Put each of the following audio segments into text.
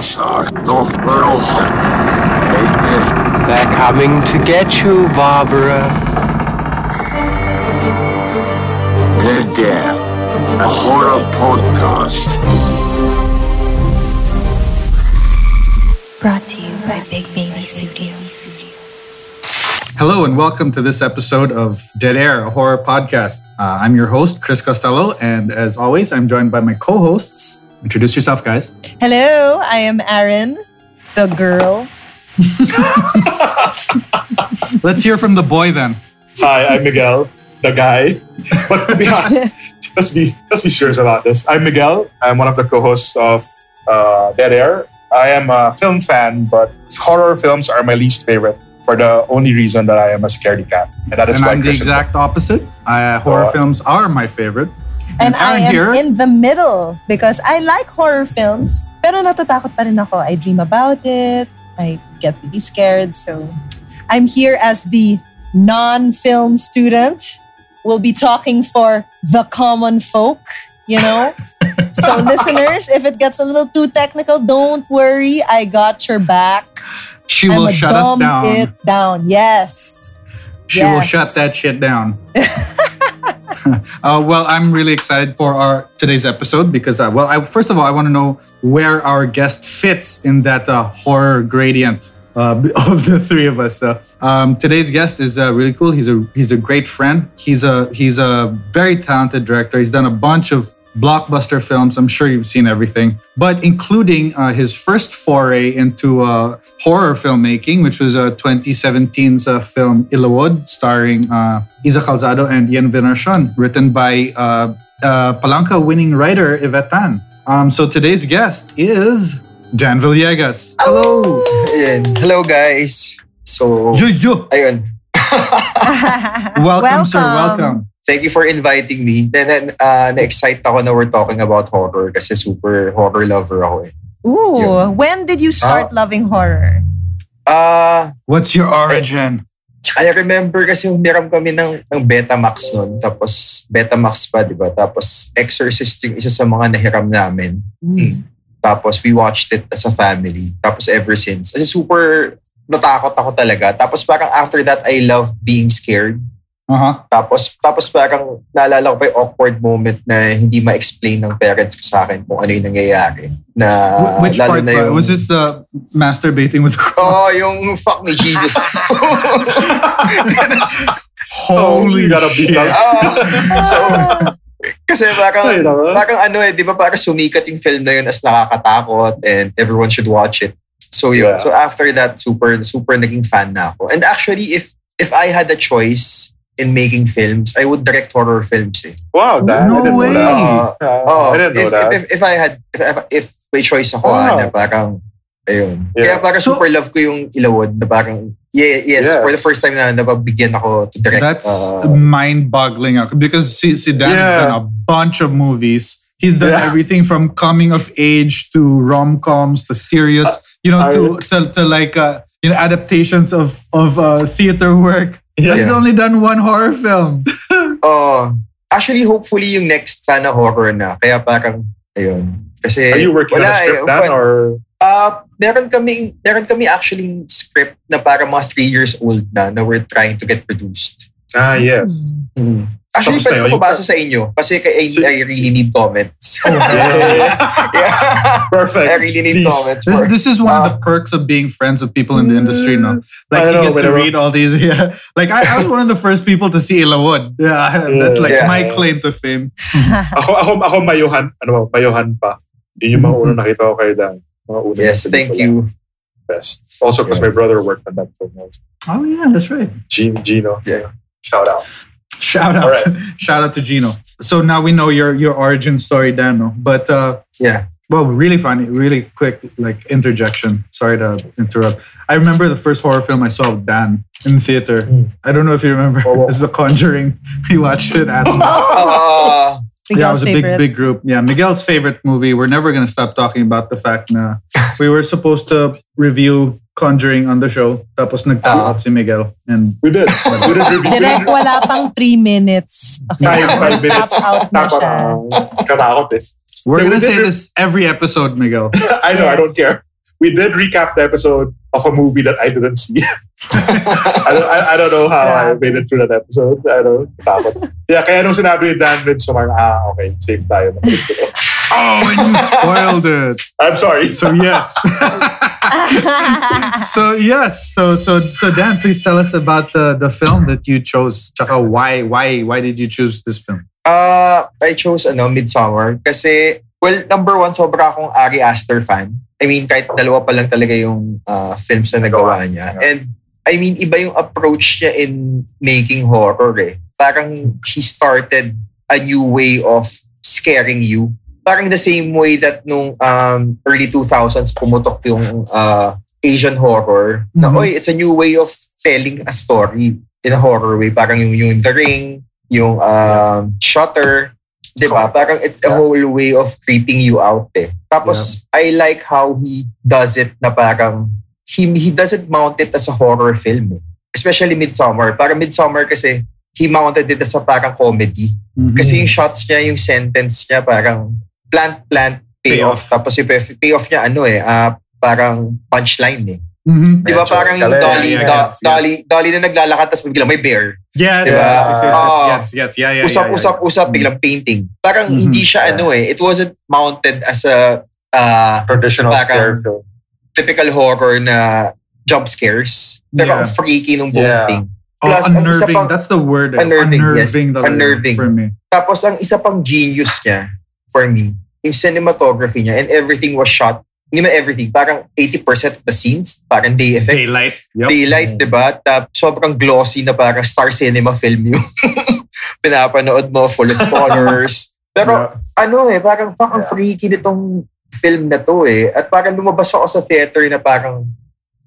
Sakto, pero... They're coming to get you, Barbara. Dead Air, a horror podcast. Brought to you by Big Baby Studios. Hello and welcome to this episode of Dead Air, a horror podcast. Uh, I'm your host, Chris Costello, and as always, I'm joined by my co-hosts. Introduce yourself, guys. Hello, I am Aaron, the girl. Let's hear from the boy then. Hi, I'm Miguel, the guy. But to be honest, let's be let's be serious about this. I'm Miguel. I'm one of the co-hosts of uh, Dead Air. I am a film fan, but horror films are my least favorite for the only reason that I am a scaredy cat, and that is and why I'm the exact opposite. Uh, horror Uh, films are my favorite. And I am here. in the middle because I like horror films, pero natatakot pa rin ako. I dream about it. I get really scared. So I'm here as the non-film student. We'll be talking for the common folk, you know? so listeners, if it gets a little too technical, don't worry. I got your back. She will I'ma shut us dumb down. it down. Yes. She will shut that shit down. uh, well, I'm really excited for our today's episode because, uh, well, I, first of all, I want to know where our guest fits in that uh, horror gradient uh, of the three of us. So, um, today's guest is uh, really cool. He's a he's a great friend. He's a he's a very talented director. He's done a bunch of blockbuster films. I'm sure you've seen everything, but including uh, his first foray into uh, horror filmmaking, which was uh, 2017's uh, film Ilawod, starring uh, Iza Calzado and Ian Veneracion, written by uh, uh, Palanca winning writer Yvette Tan. Um, so today's guest is Dan Villegas. Hello. Ayan. Hello guys. So, Yo, yo. ayun. Welcome, sir. Welcome. Thank you for inviting me. Then, then uh, na-excite ako na we're talking about horror kasi super horror lover ako eh. Ooh, Yun. when did you start Ah. loving horror? Ah, What's your origin? I remember kasi humiram kami ng, ng Betamax noon. Tapos, Betamax pa, di ba? Tapos, Exorcist yung isa sa mga nahiram namin. Tapos, we watched it as a family. Tapos, ever since. Kasi super natakot ako talaga. Tapos, parang after that, I loved being scared. Uh-huh. Tapos, tapos parang naalala ko pa yung awkward moment na hindi ma-explain ng parents ko sa akin kung ano yung nangyayari. Na, Wh- Which lalo part na yung, Was this the masturbating with cross? Oh, yung fuck me Jesus. Holy beat shit. Ah, so, kasi parang, parang ano eh, di ba parang sumikat yung film na yun as nakakatakot and everyone should watch it. So yun. Yeah. So after that, super, super naging fan na ako. And actually, if if I had a choice in making films, I would direct horror films eh. Wow, that, No I didn't way. know that. Uh, Yeah, Oh, I didn't know if, that. If, if I had, if, if, if may choice ako, Wow. na parang, ayun. Yeah. Kaya parang So- super love ko yung Ilawod na parang, yeah, yes, Yes. for the first time na nababigyan ako to direct. That's uh, mind-boggling uh, because see, see Dan has done a bunch of movies. He's done Yeah. everything from coming of age to rom-coms to serious, you know, I- to, to to like uh, you know adaptations of of uh, theater work. Yeah. He's only done one horror film. oh, actually, hopefully yung next sana horror na. Kaya parang, ayun. Kasi, Are you working on a wala script eh, then, or Uh, meron kami meron kami actually script na para mga three years old na na we're trying to get produced. Ah yes. Actually, Tapos pwede na ko yun. pabasa sa inyo kasi I, Si- I really need comments. Yeah. yeah. Perfect. I really need Please. comments. This, this is one of Uh, the perks of being friends with people in the industry, no? Like you know, get to read all these. Yeah, like I, I was one of the first people to see Ilawod. Yeah, that's like Yeah. my claim to fame. Ako, ako, ako mayuhan, ano ba, mayuhan pa. Yun yung mga unang nakita ko kay Dan. Mga unang yes, thank you. Best. Also because Yeah. my brother worked on that film. also. Oh yeah, that's right. Gino, Gino. Yeah. Shout out. Shout out, All right. shout out to Gino. So now we know your your origin story, Dano. But uh, Yeah. well, really funny, really quick like interjection. Sorry to interrupt. I remember the first horror film I saw with Dan in the theater. Hmm. I don't know if you remember. Oh, wow. This is The Conjuring. We watched it at Uh, yeah, it was Miguel's a big, big group. Yeah, Miguel's favorite movie. We're never gonna stop talking about the fact na we were supposed to review Conjuring on the show. Tapos nagtaka Ah. si Miguel. And We did. We did review. we Direct did- wala pang three minutes. Five, five minutes. Tap out na siya. Nakaka- Katakot eh. we're Yeah, we gonna did say re- this every episode, Miguel. I know, I don't Yes. care. we did recap the episode of a movie that I didn't see. I, don't, I, I don't know how I Grabe. made it through that episode. I don't takot. Yeah, kaya nung sinabi ni Dan Vince, so parang, ah, okay, safe tayo. Oh, and you spoiled it. I'm sorry. So yes. so yes. So so so Dan, please tell us about the the film that you chose. Tsaka why why why did you choose this film? Uh, I chose ano, Midsummer kasi, well, number one, sobra akong Ari Aster fan. I mean, kahit dalawa pa lang talaga yung uh, films na nagawa niya. And I mean, iba yung approach niya in making horror eh. Parang he started a new way of scaring you. Parang the same way that nung um, early 2000s pumutok yung uh, Asian horror. Na, Mhm. oy, it's a new way of telling a story in a horror way. Parang yung, yung The Ring, yung um, Shutter, di ba? Parang it's a whole way of creeping you out eh. Tapos, I like how he does it na parang, he, he doesn't mount it as a horror film eh. Especially Midsummer. Parang Midsummer kasi, he mounted it as a parang comedy. Mm-hmm. Kasi yung shots niya, yung sentence niya, parang plant, plant, payoff. Tapos yung pay- payoff niya, ano eh, ah, parang punchline eh. Mhm. Di ba Medyo parang yung dolly, Yeah, do- yes, yes. dolly, dolly na naglalakad tapos biglang may bear. Yes, Diba? yes, yes, yes, Oo. yes, yes, yeah, yeah, usap, yeah, yeah. usap, usap, biglang painting. Parang Mhm. hindi siya ano eh. It wasn't mounted as a uh, Traditional scare film. typical horror na jump scares. Pero Yeah. ang freaky nung buong Yeah. thing. Oh, Plus, isa unnerving. pang- That's the word. eh. Unnerving, yes. Unnerving talaga Unnerving. for me. Tapos ang isa pang genius niya for me, yung cinematography niya and everything was shot. Hindi man everything. Parang 80% of the scenes, parang day effect. Daylight. Yep. Daylight, di ba? Tap, sobrang glossy na parang star cinema film yung pinapanood mo, full of colors. Pero ano eh, parang fucking freaky nitong film na to eh. At parang lumabas ako sa theater na parang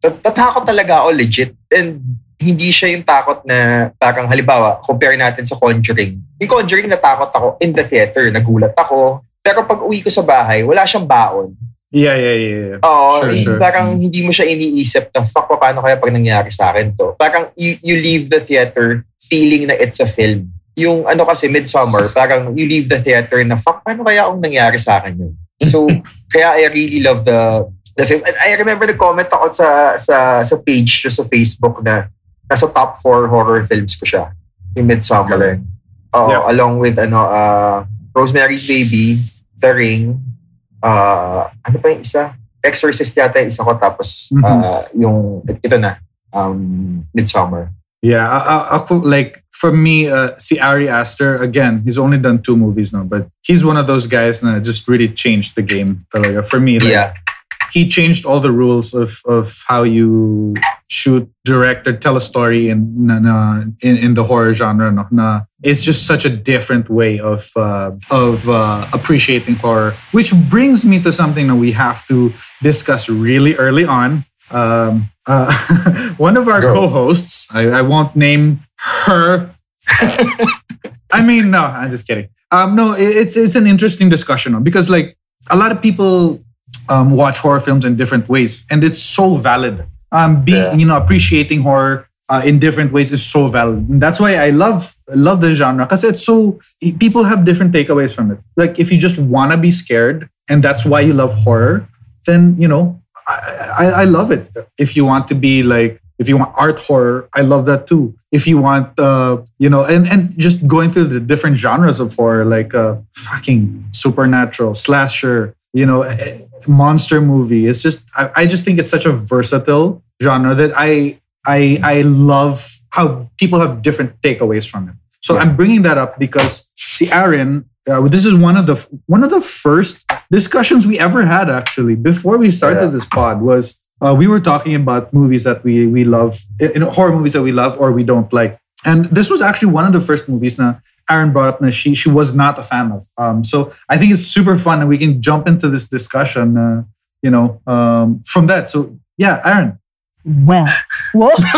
tat- tatakot talaga ako legit. And hindi siya yung takot na parang halimbawa, compare natin sa Conjuring. Yung Conjuring natakot ako in the theater, nagulat ako. Pero pag uwi ko sa bahay, wala siyang baon. Yeah, yeah, yeah. yeah. Oo, Sure, hindi- sure. parang hindi mo siya iniisip na, fuck, paano kaya pag nangyari sa akin to? Parang you, you leave the theater feeling na it's a film. Yung ano kasi, Midsummer, parang you leave the theater na, fuck, paano kaya kung nangyari sa akin yun? So, kaya I really love the the film. And I remember nag-comment ako sa, sa, sa page sa Facebook na nasa top four horror films ko siya. Yung Midsummer. Galing. Oo, Yeah. along with ano, uh, Rosemary's Baby, The Ring, uh, ano pa yung isa? Exorcist yata yung isa ko. Tapos, Mhm. uh, yung, ito na, um, Midsummer. Yeah, I, I, ako, like for me, uh, see Ari Aster again. He's only done two movies now, but he's one of those guys that just really changed the game. Talaga. For me, like, Yeah. He changed all the rules of of how you shoot, direct, or tell a story in in, in the horror genre. No? Na it's just such a different way of uh, of uh, appreciating horror, which brings me to something that we have to discuss really early on. Um, uh, one of our Go. co-hosts, I, I won't name her. I mean, no, I'm just kidding. Um, no, it- it's it's an interesting discussion because like a lot of people um, watch horror films in different ways, and it's so valid. Um, being Yeah. you know appreciating horror uh, in different ways is so valid. And that's why I love love the genre because it's so people have different takeaways from it. Like if you just want to be scared and that's why you love horror, then you know I, I, I love it. If you want to be like if you want art horror, I love that too. If you want, uh, you know, and, and just going through the different genres of horror, like uh, fucking supernatural, slasher, you know, eh, monster movie. It's just, I, I just think it's such a versatile genre that I, I, I love how people have different takeaways from it. So I'm bringing that up because, see, Aaron, uh, this is one of the one of the first discussions we ever had actually before we started Yeah. this pod was uh, we were talking about movies that we we love, you know, horror movies that we love or we don't like. And this was actually one of the first movies that Aaron brought up that she she was not a fan of. Um, so I think it's super fun and we can jump into this discussion, uh, you know, um, from that. So yeah, Aaron. Well,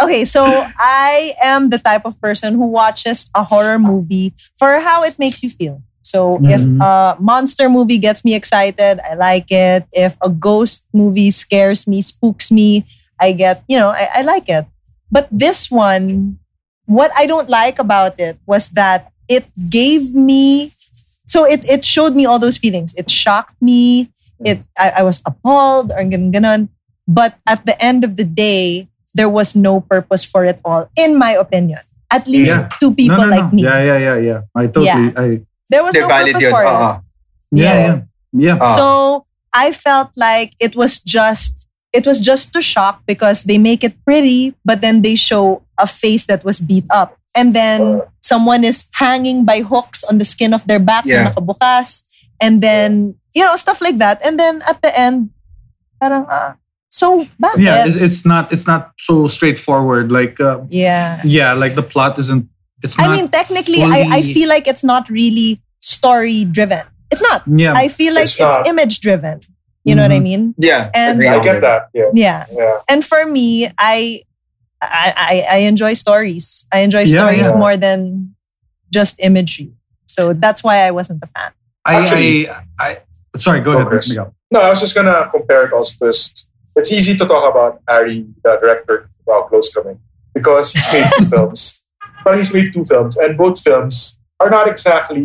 okay, so I am the type of person who watches a horror movie for how it makes you feel. So if Mhm. a monster movie gets me excited, I like it. If a ghost movie scares me, spooks me, I get, you know, I, I like it. But this one, what I don't like about it was that it gave me, so it, it showed me all those feelings. It shocked me. it I, I was appalled or ganun ganon. But at the end of the day, there was no purpose for it all, in my opinion. At least Yeah. to people no, no, like no. me. Yeah, yeah, yeah, yeah. I totally, Yeah. I, There was Hindi, no valid purpose yun. for it. Oo. yeah, yeah, yeah. Ah. So I felt like it was just it was just to shock because they make it pretty, but then they show a face that was beat up. And then someone is hanging by hooks on the skin of their back Yeah. na nakabukas. And then, you know, stuff like that. And then at the end, parang, ah, so bakit? yeah it's, it's not it's not so straightforward like uh, yeah. yeah like the plot isn't it's not I mean, technically, I, I feel like it's not really story driven. It's not. yeah I feel like It's it's, image driven. You know what I Mhm. mean? Yeah. And- agree I get that. Yeah. Yeah. Yeah. And for me, I I I, I enjoy stories. I enjoy Yeah, stories yeah. more than just imagery. So that's why I wasn't a fan. I, Actually- I, I sorry go ahead Progress. Miguel. No, I was just gonna compare it also to this. It's easy to talk about Ari, the director, while close coming, because he's made two films. But he's made two films, and both films are not exactly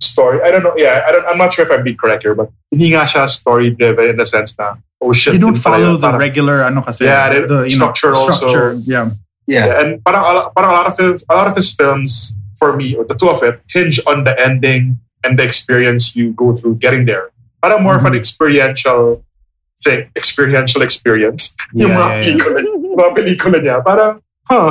story. I don't know. Yeah, I don't. I'm not sure if I'm being correct here, but hindi nga siya story driven in the sense na oh shit. they don't follow the Parang- regular ano kasi Yeah, they- the you know, structure also. structure yeah Yeah. Yeah, and parang, a parang a lot of films, a lot of his films for me, or the two of it, hinge on the ending and the experience you go through getting there. Parang more of an mm-hmm. experiential thing, experiential experience. yung Yeah, mga yeah, yeah. pelikula, yung mga pelikula niya, parang, huh,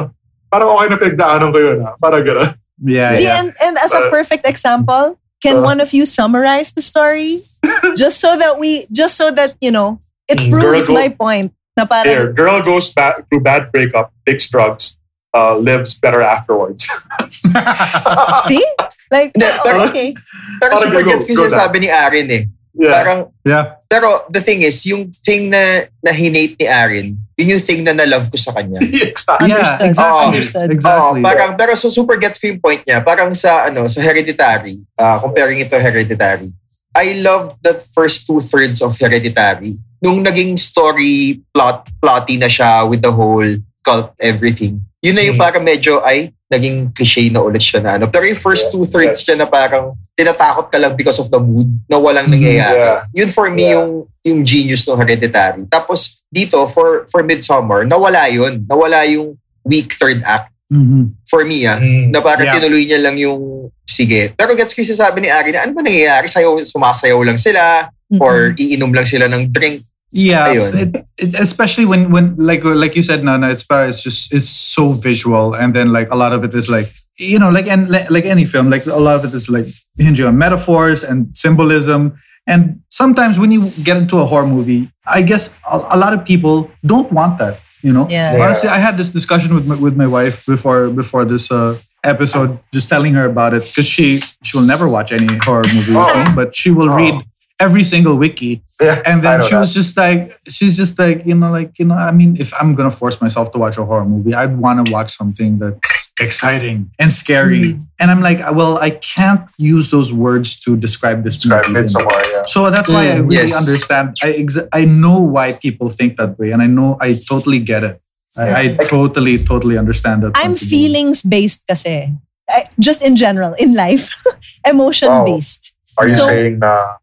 parang okay na pinagdaanan ko yun, ha? Parang gano'n. Yeah See, yeah and, and as a Uh, perfect example, can uh, one of you summarize the story? just so that we just so that, you know, it Mm, proves go- my point. Na parang, Here, girl goes back through bad breakup, takes drugs, uh, lives better afterwards. see? Like, Hindi, pero- okay. Pero Parang super gets ko yung sabi ni Aaron eh. Yeah. Parang, yeah pero the thing is, yung thing na, na hinate ni Aaron, yun yung thing na na-love ko sa kanya. exactly. yeah exactly Oh, Understood. exactly Oo, parang, pero so super gets ko yung point niya. Parang sa, ano, sa Hereditary, uh, comparing it to Hereditary, I loved the first two-thirds of Hereditary. Nung naging story, plot, plotty na siya with the whole cult, everything. Yun na yung Mhm. parang medyo, ay, naging cliche na ulit siya na ano. Pero yung first Yeah, two-thirds yes. siya na parang tinatakot ka lang because of the mood na walang Mhm. nangyayari. Yeah. Yun for me Yeah. yung yung genius ng Hereditary. Tapos dito, for for Midsummer, nawala yun. Nawala yung weak third act Mhm. for me ah. Mm. Na parang Yeah. tinuloy niya lang yung sige. Pero gets ko yung sabi ni Ari na ano ba nangyayari? Sayo, sumasayaw lang sila or iinom lang sila ng drink. Yeah, it, it, especially when when like like you said, Nana, it's para- it's just it's so visual, and then like a lot of it is like you know like and like, like any film, like a lot of it is like hinging on metaphors and symbolism. And sometimes when you get into a horror movie, I guess a, a lot of people don't want that. You know, Yeah. honestly, I had this discussion with my, with my wife before before this uh, episode, just telling her about it because she she will never watch any horror movie Oh. me, but she will Oh. read every single wiki Yeah, and then know she was just like she's just like you know like you know i mean if i'm gonna force myself to watch a horror movie i'd want to watch something that's exciting and scary and i'm like well i can't use those words to describe this Describe movie yeah. so that's why i Mm, really yes. understand i ex- i know why people think that way and i know i totally get it i, I totally totally understand that I'm point of view. feelings based kasi. I, just in general, in life. Emotion Wow. based. Are you So- saying na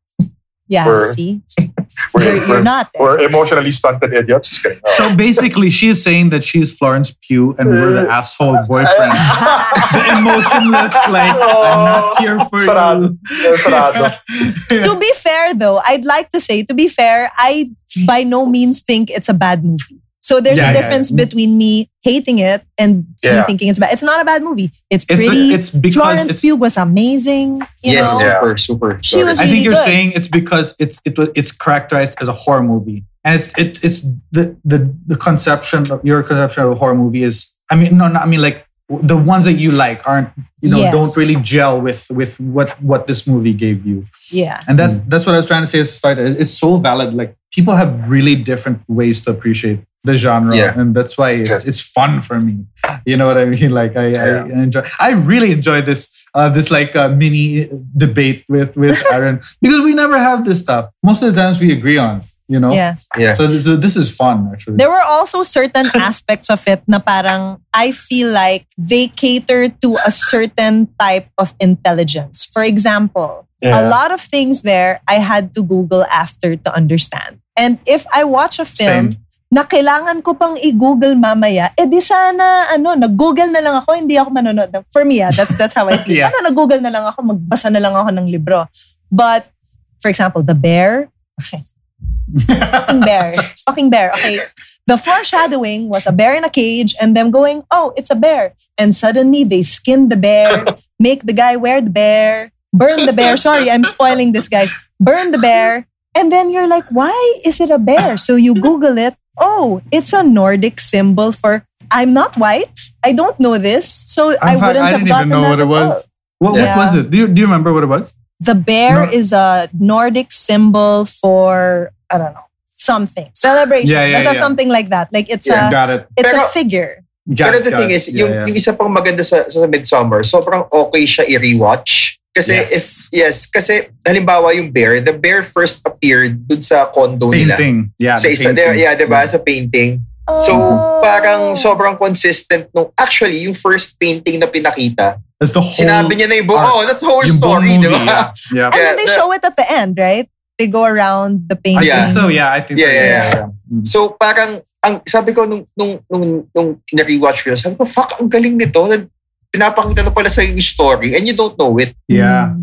Yeah, We're- see? we're, You're, you're we're, not. eh. we're emotionally stunted idiots? Just kidding. So basically she's saying that she's florence pugh and we're the asshole boyfriend the emotionless like i'm not here for Sarado. you Sarado. to be fair though, I'd like to say, to be fair, I by no means think it's a bad movie. So there's Yeah, a difference yeah. between me hating it and me thinking it's bad. It's not a bad movie. It's It's- pretty. it's because Florence it's- Pugh was amazing. You yes, know? Yeah. super, super. She Sorry. was I think you're good. saying it's because it's it it's characterized as a horror movie, and it's it, it's the the the conception of your conception of a horror movie is. I mean, no, no I mean like the ones that you like aren't you know Yes. don't really gel with with what what this movie gave you, Yeah. and that mm. that's what I was trying to say at the start. It's it's so valid. Like people have really different ways to appreciate the genre, Yeah. and that's why it's Okay. it's fun for me. You know what I mean? Like I, Yeah. I enjoy. I really enjoy this uh, this like uh, mini debate with with Aaron because we never have this stuff. Most of the times we agree on. You know. Yeah. Yeah. So this, so this is fun actually. There were also certain aspects of it na parang I feel like they cater to a certain type of intelligence. For example, a lot of things there I had to Google after to understand. And if I watch a film Same. Na kailangan ko pang i-Google mamaya, eh di sana, ano, nag-Google na lang ako, hindi ako manonood. For me, ah, that's, that's how I feel. Yeah. Sana nag-Google na lang ako, magbasa na lang ako ng libro. But, for example, The Bear, okay. fucking bear. Fucking bear. Okay. The foreshadowing was a bear in a cage and them going, oh, it's a bear. And suddenly they skin the bear, make the guy wear the bear, burn the bear. Sorry, I'm spoiling this, guys. Burn the bear. And then you're like, why is it a bear? So you Google it. Oh, it's a Nordic symbol for I'm not white. I don't know this. So I In fact, wouldn't I have didn't gotten even know that what it was. What, Yeah. what was it? Do you, do you remember what it was? The bear No. is a Nordic symbol for I don't know something celebration. Yeah, yeah, Basta yeah. something like that. Like it's Yeah. a Got it. it's Pero- a figure. Got Pero the got thing it. is, Yeah, yung, yeah. yung isa pang maganda sa, sa Midsommar, sobrang okay siya i-rewatch. Kasi Yes. if, yes, kasi halimbawa yung bear, the bear first appeared dun sa condo nila. painting. Yeah. Sa isa, painting. yeah, di ba? Sa painting. So, Oh. parang sobrang consistent nung, actually, yung first painting na pinakita, That's the whole. sinabi niya na yung buo, arc. oh, that's the whole buong story, di ba? Yeah. yeah. And then Yeah, they the- show it at the end, right? They go around the I painting. Yeah. think so. Yeah, I think Yeah, so. yeah, Mm. So, parang, ang sabi ko nung, nung, nung, nung na-rewatch ko, sabi ko, fuck, ang galing nito. Pinapakita na pala sa yung story and you don't know it. Yeah.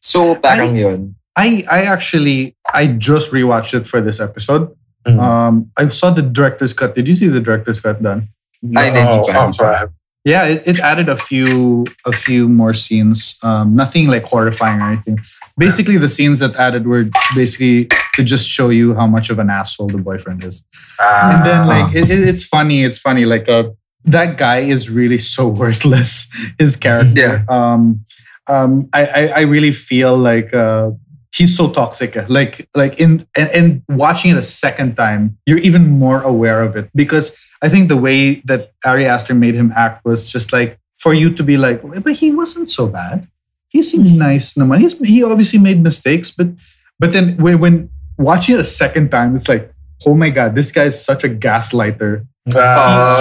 So, parang yun. I I actually I just rewatched it for this episode. Mm. Um, I saw the director's cut. Did you see the director's cut done? I didn't No, I'm sorry. Yeah, it, it added a few a few more scenes. Um, nothing like horrifying or anything. Basically, the scenes that added were basically to just show you how much of an asshole the boyfriend is. Ah. and then like it, it- it's funny it's funny like uh that guy is really so worthless his character. Um um I, I i really feel like uh he's so toxic. Like like in and, and watching it a second time you're even more aware of it. Because i think the way that ari aster made him act was just like for you to be like but he wasn't so bad. He seemed nice naman. He's, he obviously made mistakes but but then when, when watching it a second time it's like oh my god this guy is such a gaslighter.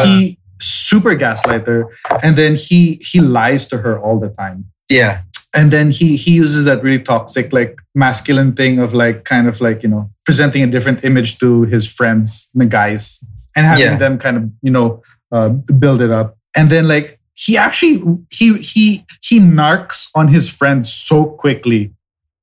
He, he super gaslighter and then he he lies to her all the time. Yeah. and then he he uses that really toxic like masculine thing of like kind of like you know presenting a different image to his friends the guys and having Yeah. them kind of you know uh, build it up. And then like he actually he he he narcs on his friends so quickly.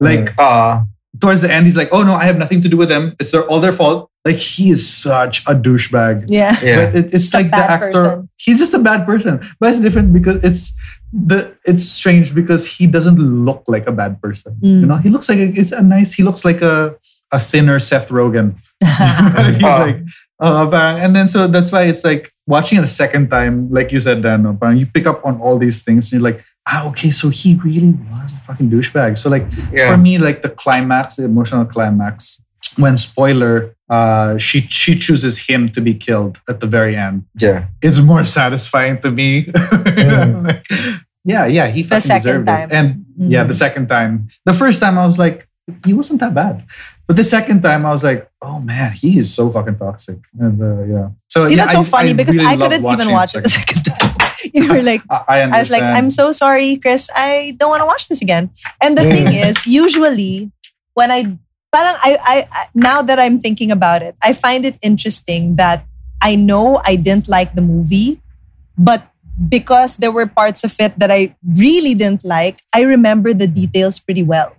Like Uh, towards the end he's like oh no i have nothing to do with them. It's their all their fault like he is such a douchebag Yeah. yeah. but it, it's Just a like the actor. person. He's just a bad person, but it's different because it's the it's strange because he doesn't look like a bad person. Mm. You know, he looks like a, it's a nice. He looks like a a thinner Seth Rogen. He's Oh. like, uh, parang- and then so that's why it's like watching it a second time, like you said, Dan. parang you pick up on all these things, and you're like, ah, okay, so he really was a fucking douchebag. So like Yeah. for me, like the climax, the emotional climax, when spoiler, uh, she she chooses him to be killed at the very end. Yeah. It's more satisfying to me. Like, yeah, yeah, he fucking second deserved time. it. And yeah, the second time, the first time I was like, he wasn't that bad, but the second time I was like, oh man, he is so fucking toxic. And uh, yeah, so See, yeah, that's so I- funny I because really I couldn't even watch it the second time. you were like, I, I. I was like, I'm so sorry, Chris. I don't want to watch this again. And the thing is, usually when I, parang I, I, I, now that I'm thinking about it, I find it interesting that I know I didn't like the movie, but because there were parts of it that I really didn't like, I remember the details pretty well.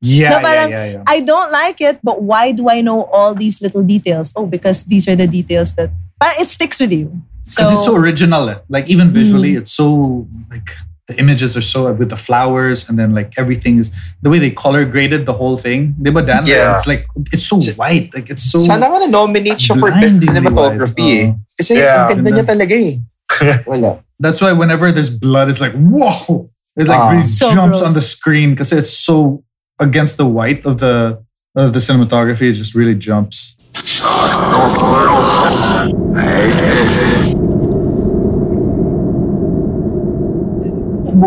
yeah, No, yeah, yeah, yeah. I don't like it, but why do I know all these little details? Oh, because these are the details that, but it sticks with you. So, because it's so original. eh. Like even visually, it's so like the images are so with the flowers and then like everything is the way they color graded the whole thing. Diba Dan? Yeah. It's like it's so white. Like it's so Sana nga na-nominate siya for best cinematography white. eh. Oo. Kasi Yeah. ang ganda Ganda. niya talaga eh. Wala. That's why whenever there's blood, it's like whoa! It like Ah. really So jumps gross. on the screen because it's so against the white of the of the cinematography. It just really jumps.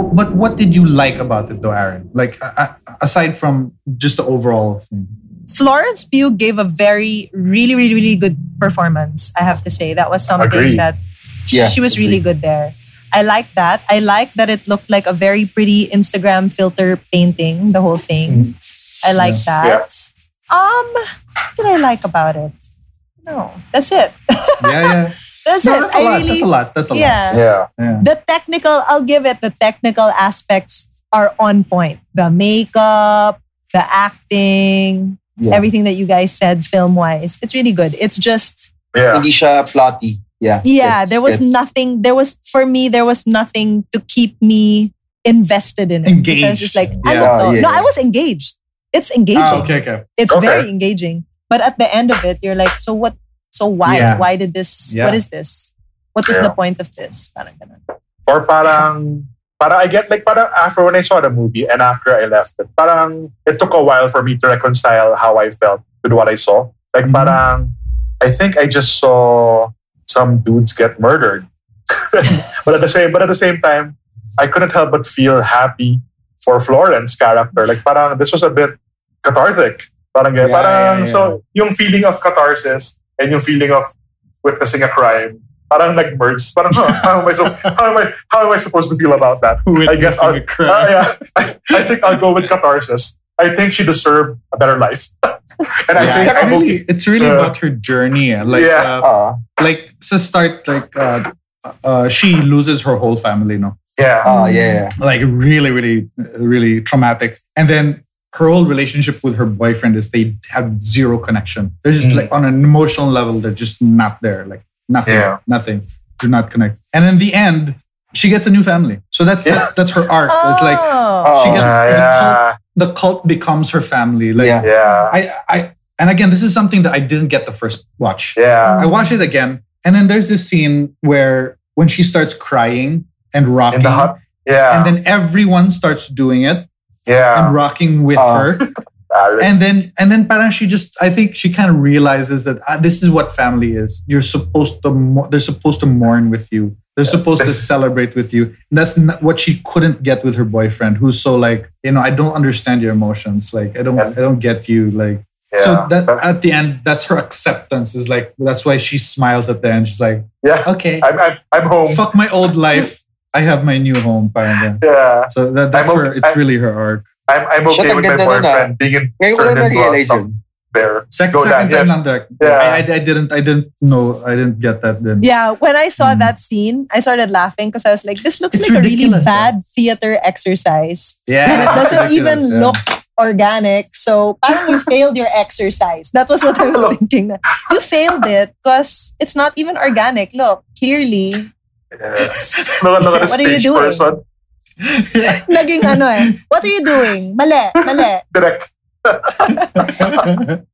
But what did you like about it, though, Aaron? Like a- a- aside from just the overall thing. Florence Pugh gave a very, really, really, really good performance. I have to say that was something Agree. that Yeah, she was really good there. I like that. I like that it looked like a very pretty Instagram filter painting. The whole thing. I like that. Um, what did I like about it? No, that's it. Yeah, yeah. That's No, it. that's a I lot. really, That's a lot. That's a lot. yeah. Yeah. Yeah. The technical, I'll give it. The technical aspects are on point. The makeup, the acting, Yeah. everything that you guys said film wise. It's really good. It's just Yeah. Hindi siya plotty. Yeah. yeah, there was nothing. There was for me, there was nothing to keep me invested in it. So I was just like, Yeah. don't know. yeah, no, yeah. I was engaged. It's engaging. Ah, okay, okay. It's Okay. very engaging. But at the end of it, you're like, so what? So why? Yeah. Why did this? Yeah. What is this? What was Yeah. the point of this? Parang ganun. Or parang, parang I get like parang after when I saw the movie and after I left it, parang it took a while for me to reconcile how I felt with what I saw. Like Mhm. parang, I think I just saw some dudes get murdered. but at the same, but at the same time, I couldn't help but feel happy for Florence character. Like parang this was a bit cathartic. Parang, ganyan. Yeah, parang yeah, yeah. so yung feeling of catharsis and yung feeling of witnessing a crime parang nag-merge. Parang, huh, how, am I so, how, am I, how am I supposed to feel about that? I guess I'll, a crime. Ah, yeah. I, I think I'll go with catharsis. I think she deserved a better life. and I think it's I'm really, okay. it's really Uh, about her journey. eh. Like, Yeah. uh, like to start, like uh, uh, she loses her whole family. No, Yeah. ah, yeah. like really, really, really traumatic. And then her whole relationship with her boyfriend is they have zero connection. They're just Mm. like on an emotional level, they're just not there. Like nothing, Yeah. nothing. Do not connect. And in the end, she gets a new family. So that's Yeah. that's, that's her arc. It's like Oh. she Oh. gets Ah, the, cult, the cult becomes her family. Like Yeah. Yeah. I, I, and again, this is something that I didn't get the first watch. Yeah. I watched it again, and then there's this scene where when she starts crying and rocking, In the hot. Yeah. and then everyone starts doing it and yeah. rocking with Oh. her, and then and then parang she just I think she kind of realizes that ah, this is what family is. You're supposed to mo- they're supposed to mourn with you. They're supposed to celebrate with you. And that's not what she couldn't get with her boyfriend, who's so like you know I don't understand your emotions. Like I don't Yeah. I don't get you. Like yeah. so that at the end, that's her acceptance. Is like that's why she smiles at the end. She's like, yeah. okay, I'm, I'm, I'm home. fuck my old life. I have my new home. Parang. Yeah. So that, that's I'm where it's I- really her arc. I'm, I'm okay ang with my ganda nun, boyfriend being in, Ngayon ko turned into a na-realize stuffed yun. bear. Second, Go second down, time yes. Yeah. I, I, I didn't I didn't know I didn't get that then. Yeah, when I saw Mm. that scene, I started laughing because I was like, this looks It's like a really ridiculous, bad theater exercise. Yeah, And it doesn't even yeah. look organic. So parang you failed your exercise. That was what I was thinking. You failed it because it's not even organic. Look, clearly, Yeah. look, look What are you doing? person. naging ano eh. What are you doing? Mali, mali. Direct.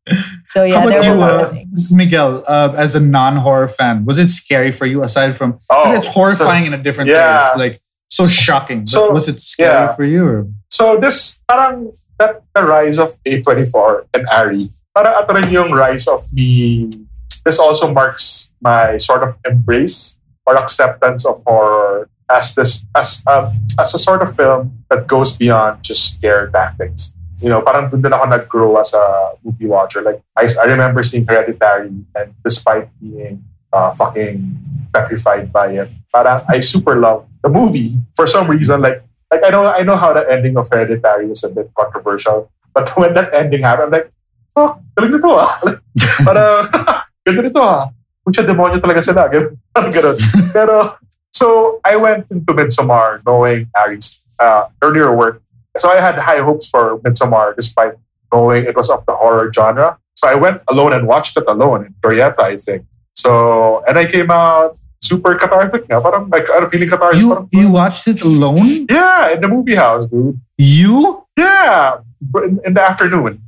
So yeah, How there about were you, a lot uh, of things. Miguel? Uh, as a non-horror fan, was it scary for you? Aside from, 'cause Oh, it's horrifying in a different way. yeah. It's like so shocking. So, was it scary yeah. for you? Or? So this, parang that the rise of A24 and Ari, parang ito rin yung rise of me. This also marks my sort of embrace or acceptance of horror as this as a, as a sort of film that goes beyond just scare tactics. You know, parang dun din ako nag-grow as a movie watcher. Like I, I remember seeing Hereditary, and despite being uh, fucking petrified by it, parang I super love the movie for some reason. Like like I know I know how the ending of Hereditary is a bit controversial, but when that ending happened, I'm like, fuck, galing nito ah. Parang, ganda ah. Pucha, demonyo talaga sila. Ganun. Pero, so I went into Midsommar knowing Ari's uh, earlier work. So I had high hopes for Midsommar despite knowing it was of the horror genre. So I went alone and watched it alone in Glorietta, I think. So, and I came out super cathartic nga. Parang like, I'm feeling cathartic. You Parang, you watched it alone? yeah, in the movie house, dude. You? Yeah, in, in the afternoon.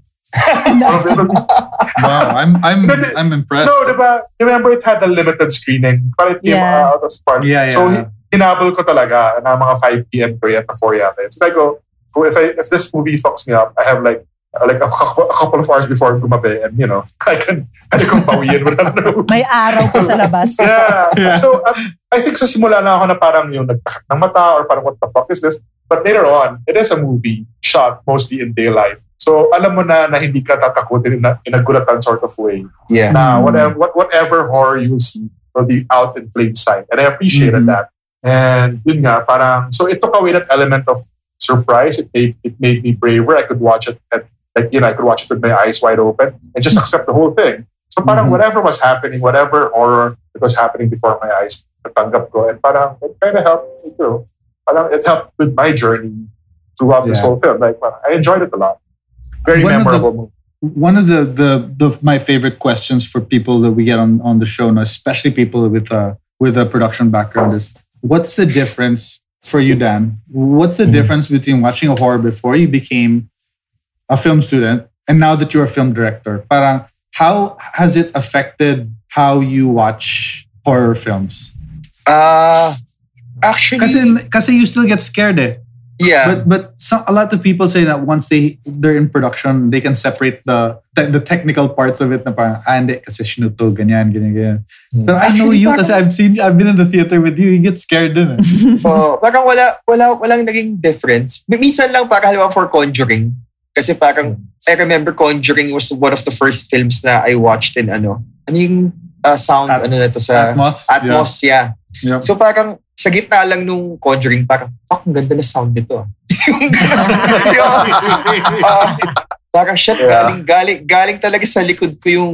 Wow, I'm I'm I'm impressed. no, diba? Remember it had a limited screening. But it came Yeah. out as part. Yeah, yeah. So, yeah. hinabol ko talaga na mga 5 p.m. ko yata, 4 yata. It's like, oh, so if, I, if this movie fucks me up, I have like uh, like a, couple- a couple of hours before gumabi and you know, I can, pwede kong pawiin wala na. May araw pa sa labas. Yeah. Yeah. So, um, I think sa simula na ako na parang yung nagtakak ng mata or parang what the fuck is this? But later on, it is a movie shot mostly in daylight. So alam mo na na hindi ka tatakutin in a, in a gulatan sort of way. Yeah. Na whatever what, whatever horror you see will be out in plain sight. And I appreciated Mhm. that. And yun nga, parang so it took away that element of surprise. It made it made me braver. I could watch it at like you know, I could watch it with my eyes wide open and just accept the whole thing. So parang Mhm. whatever was happening, whatever horror that was happening before my eyes, natanggap ko. And parang it kind of helped me too. Parang it helped with my journey throughout this whole film. Like parang I enjoyed it a lot. Very One of the- memorable one of the, the the my favorite questions for people that we get on on the show, now, especially people with a with a production background, is what's the difference for you, Dan? What's the difference between watching a horror before you became a film student and now that you're a film director? Parang how has it affected how you watch horror films? Uh, actually, Kasi, kasi you still get scared eh. Yeah. But but some, a lot of people say that once they they're in production, they can separate the te- the technical parts of it. Na parang ah, hindi kasi sinuto ganyan ganyan ganyan. But I know you parang- kasi I've seen I've been in the theater with you. You get scared din. Eh. oh, parang wala, wala, walang naging difference. Minsan lang para halimbawa for Conjuring. Kasi parang, I remember Conjuring was one of the first films na I watched in ano. Ano yung uh, sound, At- ano na to sa... Atmos. Atmos, yeah. Yeah. So parang, sa gitna lang nung Conjuring, parang, fuck, ang ganda na sound nito. ah." yung, ah, parang shit, Yeah. galing, galing, galing talaga sa likod ko yung,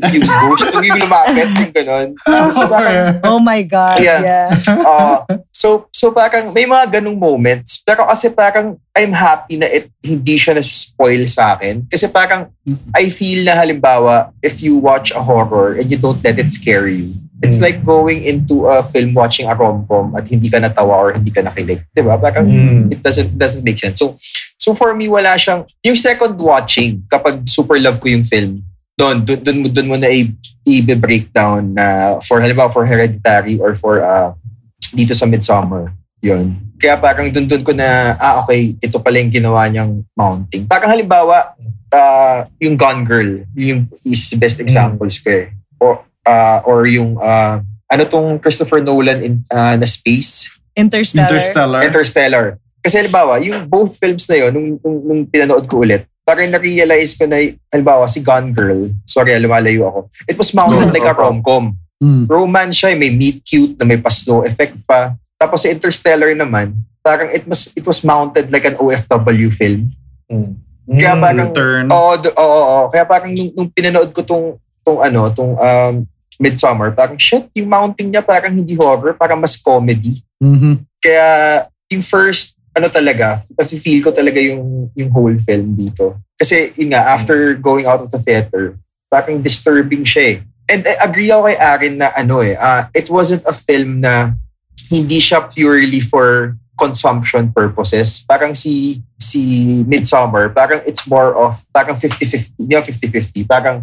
yung ghost, yung lumapit, yung ganon. So, parang, Oh my God. Yeah. Yeah. Ah, so so parang may mga ganung moments pero kasi parang I'm happy na it hindi siya na spoil sa akin kasi parang I feel na halimbawa if you watch a horror and you don't let it scare you it's Mm. like going into a film watching a rom-com at hindi ka natawa or hindi ka nakilig 'di ba parang Mm. it doesn't doesn't make sense so so for me wala siyang yung second watching kapag super love ko yung film doon doon doon mo doon mo na i, i-breakdown na for halimbawa for hereditary or for uh, dito sa Midsummer. Yun. Kaya parang dun dun ko na, ah okay, ito pala yung ginawa niyang mounting. Parang halimbawa, uh, yung Gone Girl, yung is the best examples ko eh. Or, uh, or yung, uh, ano tong Christopher Nolan in, uh, na Space? Interstellar. Interstellar. Interstellar. Kasi halimbawa, yung both films na yun, nung, nung, nung pinanood ko ulit, parang na-realize ko na, halimbawa, si Gone Girl, sorry, lumalayo ako, it was mounted like a rom-com Mm. romance siya, may meet cute na may pa-snow effect pa. Tapos sa Interstellar naman, parang it was it was mounted like an OFW film. Mm. Kaya Mm. parang Return. Oo, d- oo, oo. Kaya parang nung, nung pinanood ko tong tong ano, tong um, Midsummer, parang shit, yung mounting niya parang hindi horror, parang mas comedy. Mhm. Kaya yung first ano talaga, kasi feel ko talaga yung yung whole film dito. Kasi yun nga, after going out of the theater, parang disturbing siya eh. And I agree ako kay Aaron na ano eh, ah, it wasn't a film na hindi siya purely for consumption purposes. Parang si si Midsummer, parang it's more of parang 50-50, hindi naman 50-50, parang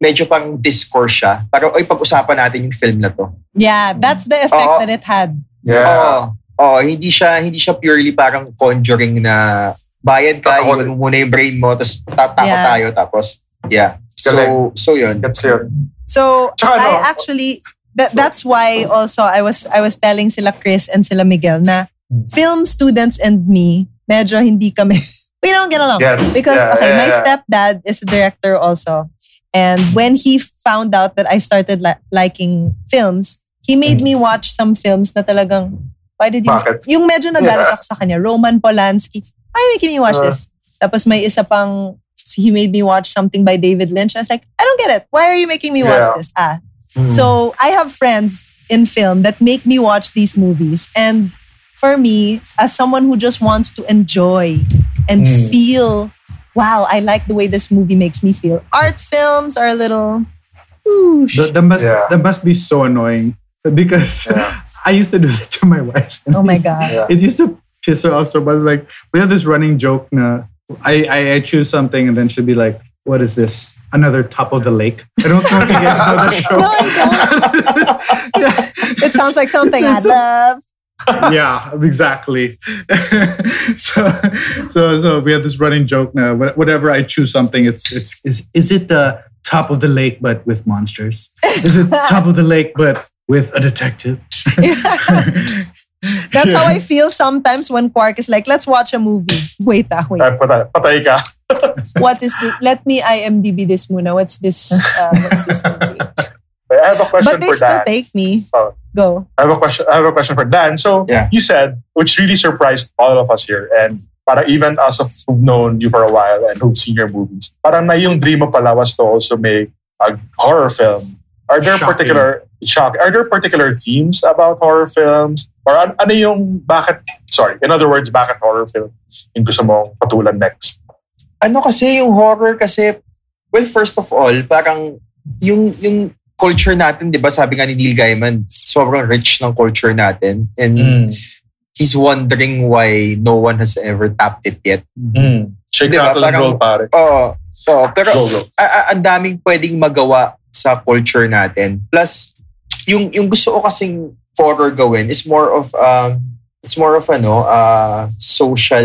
medyo pang discourse siya. Parang, oy, pag-usapan natin yung film na to. Yeah, that's the effect Oo. that it had. Yeah. Oo. Oo, hindi siya hindi siya purely parang conjuring na bayad ka, Tatakot. iwan mo muna yung brain mo, tapos tatakot Yeah. tayo, tapos yeah. So, so yun. That's yun. So Tsaka ano, I actually that that's why also I was I was telling sila Chris and sila Miguel na film students and me medyo hindi kami we don't get along Yes. because Yeah, okay yeah, my yeah. stepdad is a director also and when he found out that I started li- liking films he made me watch some films na talagang why did you Bakit? yung medyo nagalit Yeah. ako sa kanya Roman Polanski why are you making me watch Uh. this tapos may isa pang he made me watch something by David Lynch I was like I don't get it why are you making me watch Yeah. this ah Mm. so I have friends in film that make me watch these movies. And for me, as someone who just wants to enjoy and Mm. feel, wow, I like the way this movie makes me feel. Art films are a little, whoosh. That, that must Yeah. that must be so annoying because Yeah. I used to do that to my wife. oh my God. Yeah. It used to piss her off so much. Like we have this running joke. Na, I, I I choose something and then she'll be like, "What is this? Another top of the lake?" I don't know if you guys know the show. No, I don't. yeah. It sounds like something I It's- it's- love. yeah, exactly. so, so, so we have this running joke now. wh- Whenever I choose something, it's it's is is it the top of the lake but with monsters? Is it top of the lake but with a detective? That's how I feel sometimes when Quark is like, let's watch a movie. Wait, ah, wait. Ay, patay, patay ka. What is this? Let me IMDb this muna. What's this? Uh, what's this movie? I have a question But they for still Dan. take me. Oh. Go. I have a question. I have a question for Dan. So Yeah. you said, which really surprised all of us here, and para even us of who've known you for a while and who've seen your movies, parang na yung dream mo pala was to also make a horror film. Are there Shocking. particular shock? Are there particular themes about horror films, or an, ano yung bakit? Sorry, in other words, bakit horror film yung gusto mong patulan next? ano kasi yung horror kasi well first of all parang yung yung culture natin 'di ba sabi nga ni Neil Gaiman sobrang rich ng culture natin and Mm. He's wondering why no one has ever tapped it yet Mm. Shake, Diba, rattle, parang- roll, pare. oo oo pero Go, go. a- a- ang daming pwedeng magawa sa culture natin plus yung yung gusto ko kasing horror gawin is more of um it's more of ano uh social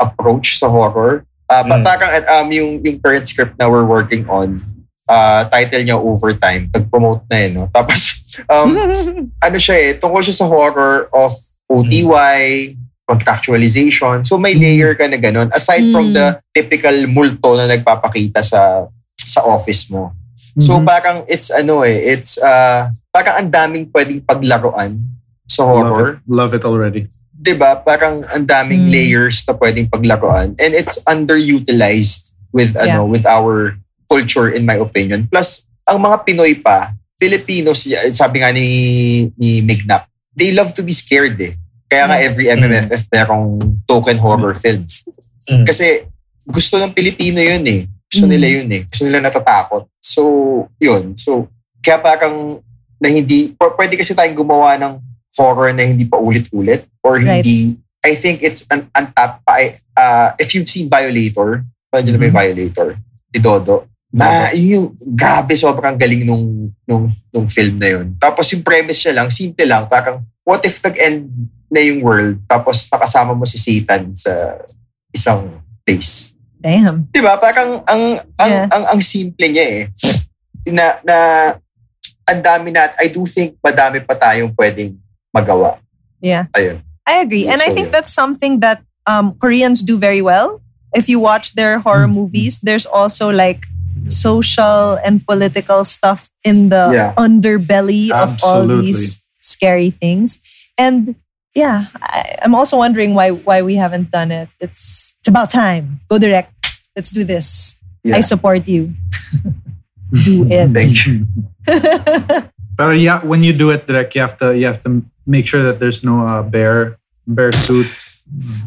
approach sa horror uh, Mm. parang um yung yung current script na we're working on uh title niya overtime nag-promote na eh no tapos um ano siya eh tungkol siya sa horror of OTY contractualization so may layer ka na ganun aside from Mm. the typical multo na nagpapakita sa sa office mo So Mhm. parang it's ano eh, it's uh parang ang daming pwedeng paglaruan sa love horror. it, love it already. 'Di ba? Parang ang daming Mm. layers na pwedeng paglaruan and it's underutilized with ano with our culture in my opinion. Plus ang mga Pinoy pa, Filipinos, sabi nga ni ni Mignac, they love to be scared eh. Kaya nga every MMFF merong token horror film. Mm. Kasi gusto ng Pilipino yun eh. Gusto Mm. nila yun eh. Gusto nila natatakot. So, yun. So, kaya parang na hindi, pwede kasi tayong gumawa ng horror na hindi pa ulit-ulit or Right. hindi, I think it's an untapped pa. Uh, if you've seen Violator, pwede na may. Violator, ni Dodo, na yung grabe sobrang galing nung, nung, nung film na yun. Tapos yung premise niya lang, simple lang, parang what if nag-end na yung world tapos nakasama mo si Satan sa isang place. Damn. 'Di ba? Parang ang ang, Yeah. ang ang simple niya eh. Na na ang dami na I do think madami pa tayong pwedeng magawa. Yeah. Ayun. I agree. And I So, think yeah. that's something that um, Koreans do very well. If you watch their horror Mhm. movies, there's also like social and political stuff in the Yeah. underbelly of all these scary things. And yeah, I, I'm also wondering why why we haven't done it. It's it's about time. Go direct. Let's do this. Yeah. I support you. do it. Thank you. But yeah, when you do it, direct, you have to you have to make sure that there's no uh, bear bear suit.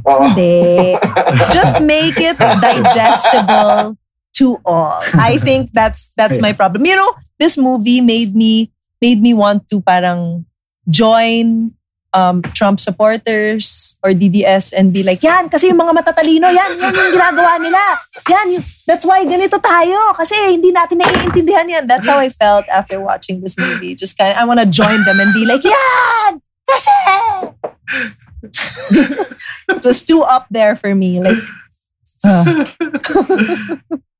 Oo. Hindi. Just make it digestible to all. I think that's that's my problem. You know, this movie made me made me want to parang join um, Trump supporters or DDS and be like, yan, kasi yung mga matatalino, yan, yan yung ginagawa nila. Yan, yung- that's why ganito tayo. Kasi hindi natin naiintindihan yan. That's how I felt after watching this movie. Just kind of, I want to join them and be like, yan! Kasi! it was too up there for me. Like, uh,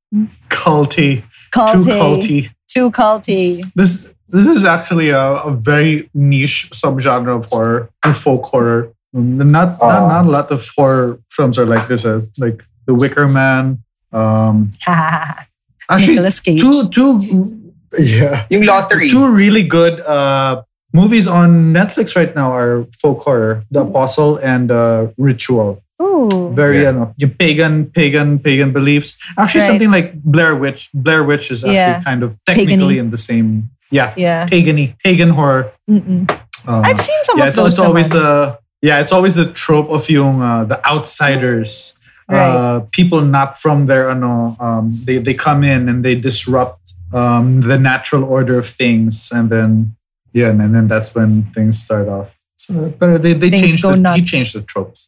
Culty, culty. too culty. Too culty. This this is actually a, a very niche subgenre of horror, of folk horror. Not, not not a lot of horror films are like this. As like The Wicker Man. Um, actually, Nicolas Cage. two two yeah Yung lottery. two really good uh, movies on Netflix right now are folk horror: The Apostle and uh, Ritual. Ooh. Very Yeah. ano, yung pagan, pagan, pagan beliefs. Actually, Right. something like Blair Witch. Blair Witch is actually Yeah. kind of technically Pagany. in the same. Yeah, Yeah. pagany, pagan horror. Uh, I've seen some yeah, of it's, those. it's always the yeah, it's always the trope of yung uh, the outsiders, uh, people not from there. Ano, um, they they come in and they disrupt um, the natural order of things, and then yeah, and then that's when things start off. So, but they they Things changed go the, he changed the tropes.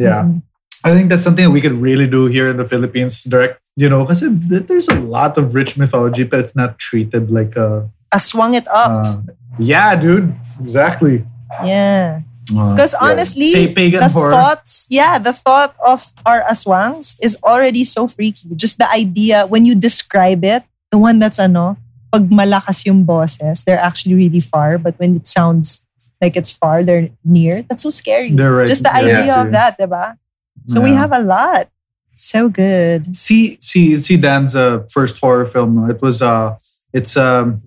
Yeah. Mm-mm. I think that's something that we could really do here in the Philippines, direct. You know, because there's a lot of rich mythology, but it's not treated like a. I swung it up. Uh, yeah, dude, exactly. yeah. Uh, Because yeah. honestly, pagan the horror. thoughts, yeah, the thought of our aswangs is already so freaky. Just the idea, when you describe it, the one that's ano, pag malakas yung boses, they're actually really far. But when it sounds like it's far, they're near. That's so scary. They're right Just the idea to of that, diba? So we have a lot. So good. See, see, see Dan's uh, first horror film. It was uh it's um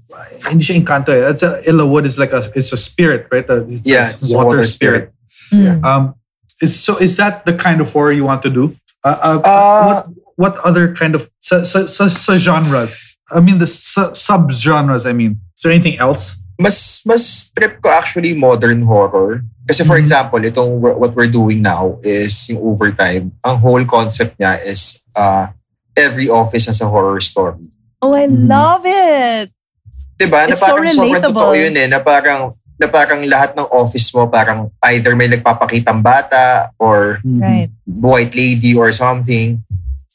hindi siya Encanto. eh. It's a Ilawod is like a it's a spirit, right? Uh, It's Yeah, a it's water, water spirit. spirit. Mm. Um, is so is that the kind of horror you want to do? Uh, uh, Uh, what what other kind of sa, sa, sa, sa genres? I mean the sub genres. I mean, is there anything else? Mas mas trip ko actually modern horror. Kasi for Mhm. example, itong what we're doing now is yung overtime. Ang whole concept niya is uh, every office has a horror story. Oh, I Mm. love it. Diba? It's na so parang sobrang relatable. totoo yun eh. Na parang, na parang lahat ng office mo parang either may nagpapakitang bata or Right. white lady or something.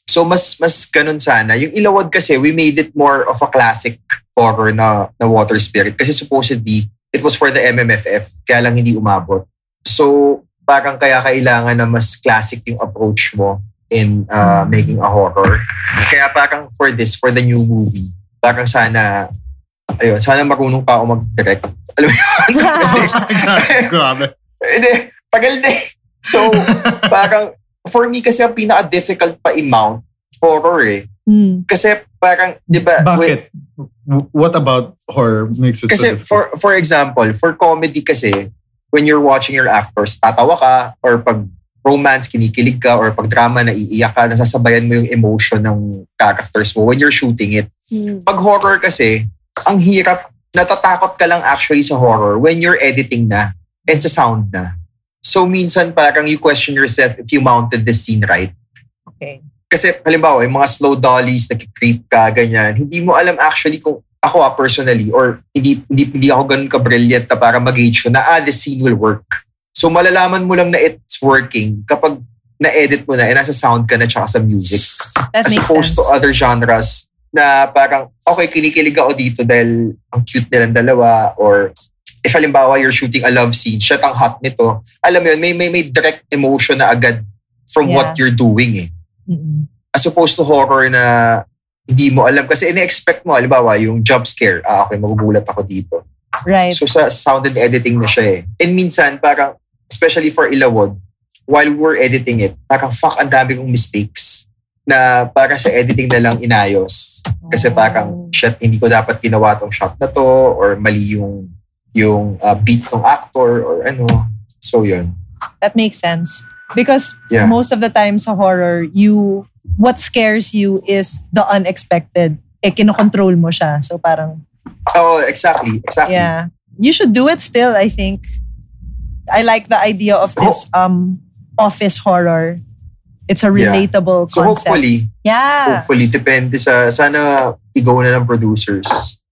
So mas mas ganun sana. Yung Ilawad kasi, we made it more of a classic horror na, na water spirit. Kasi supposedly, it was for the MMFF, kaya lang hindi umabot. So parang kaya kailangan na mas classic yung approach mo in uh, making a horror. Kaya parang for this, for the new movie, parang sana, ayun, sana marunong pa ako mag-direct. Alam mo yun? Kasi, Grabe. hindi, tagal na eh. So, parang, for me kasi ang pinaka-difficult pa i-mount, horror eh. Mm. Kasi parang, di ba, wait, Bakit? What about horror makes it so kasi difficult? for, for example, for comedy kasi, when you're watching your actors, tatawa ka, or pag romance, kinikilig ka, or pag drama, naiiyak ka, nasasabayan mo yung emotion ng characters mo when you're shooting it. Mm. Pag horror kasi, ang hirap, natatakot ka lang actually sa horror when you're editing na and sa sound na. So minsan parang you question yourself if you mounted the scene right. Okay. Kasi halimbawa, yung mga slow dollies, nakikreep ka, ganyan, hindi mo alam actually kung ako ah, personally or hindi, hindi, hindi ako ganun ka-brilliant na para mag-gauge na ah, the scene will work. So malalaman mo lang na it's working kapag na-edit mo na, eh, nasa sound ka na tsaka sa music That as opposed sense. to other genres na parang, okay, kinikilig ako dito dahil ang cute nilang dalawa or if halimbawa you're shooting a love scene, shit, ang hot nito. Alam mo yun, may, may, may direct emotion na agad from Yeah. what you're doing eh. Mm-mm. As opposed to horror na hindi mo alam. Kasi ine-expect mo, halimbawa, yung jump scare, ah, okay, magugulat ako dito. Right. So sa sound and editing na siya eh. And minsan, parang, especially for Ilawod, while we were editing it, parang fuck, ang dami kong mistakes na para sa editing na lang inayos. Kasi parang, shit, hindi ko dapat ginawa tong shot na to or mali yung yung uh, beat ng actor or ano. So yun. That makes sense. Because Yeah. most of the time sa horror, you what scares you is the unexpected. Eh, kinokontrol mo siya. So parang, Oh, exactly. Exactly. yeah. You should do it still, I think. I like the idea of this um office horror. It's a Yeah. relatable So concept. hopefully, yeah. hopefully, depende sa, sana i-go na ng producers.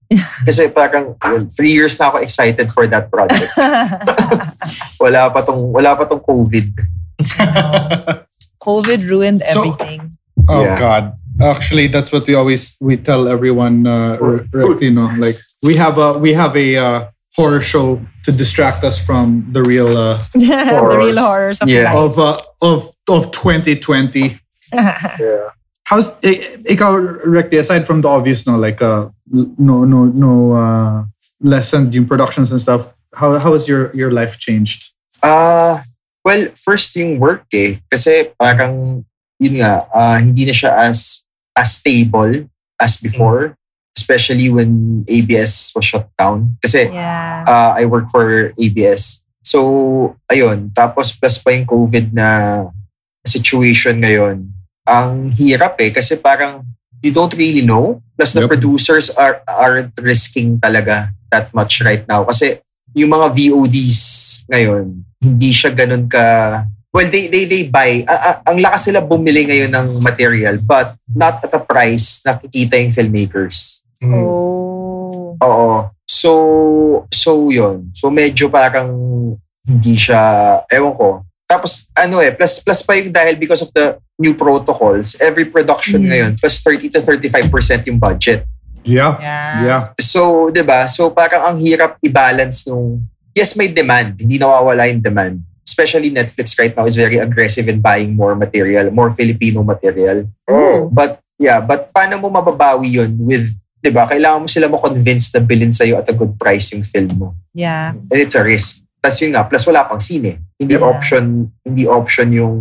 Kasi parang, well, three years na ako excited for that project. wala pa tong, wala pa tong COVID. COVID ruined So- everything. Oh Yeah. God! Actually, that's what we always we tell everyone. Uh, r- r- you know, like we have a we have a uh, horror show to distract us from the real uh, the real horrors of Yeah. life. of uh, of of 2020. Yeah. How's i- ikaw, Recti, aside from the obvious, no, like uh, no no no uh, lessened yung productions and stuff. How how has your your life changed? Ah, well, first yung work eh. Kasi parang, yun nga, ah, hindi na siya as, as stable as before. Especially when ABS was shut down. Kasi yeah. uh, I work for ABS. So, ayun. Tapos plus pa yung COVID na situation ngayon. Ang hirap eh. Kasi parang you don't really know. Plus the Yep. producers are aren't risking talaga that much right now. Kasi yung mga VODs ngayon, hindi siya ganun ka... Well, they, they, they buy. a- a- ang lakas nila bumili ngayon ng material but not at a price na kikita yung filmmakers. Oh. Oo. So, so yun. So medyo parang hindi siya, ewan ko. Tapos ano eh, plus, plus pa yung dahil because of the new protocols, every production Mm. ngayon, plus 30 to 35% yung budget. Yeah, Yeah. yeah. So, di ba? So parang ang hirap i-balance nung, yes, may demand. Hindi nawawala yung demand. Especially Netflix right now is very aggressive in buying more material, more Filipino material. Oh. But yeah, but paano mo mababawi yun with, di ba? Kailangan mo sila mo-convince na bilhin sa'yo at a good price yung film mo. Yeah. And it's a risk. Tapos yun nga, plus wala pang sine. Hindi Yeah. option, hindi option yung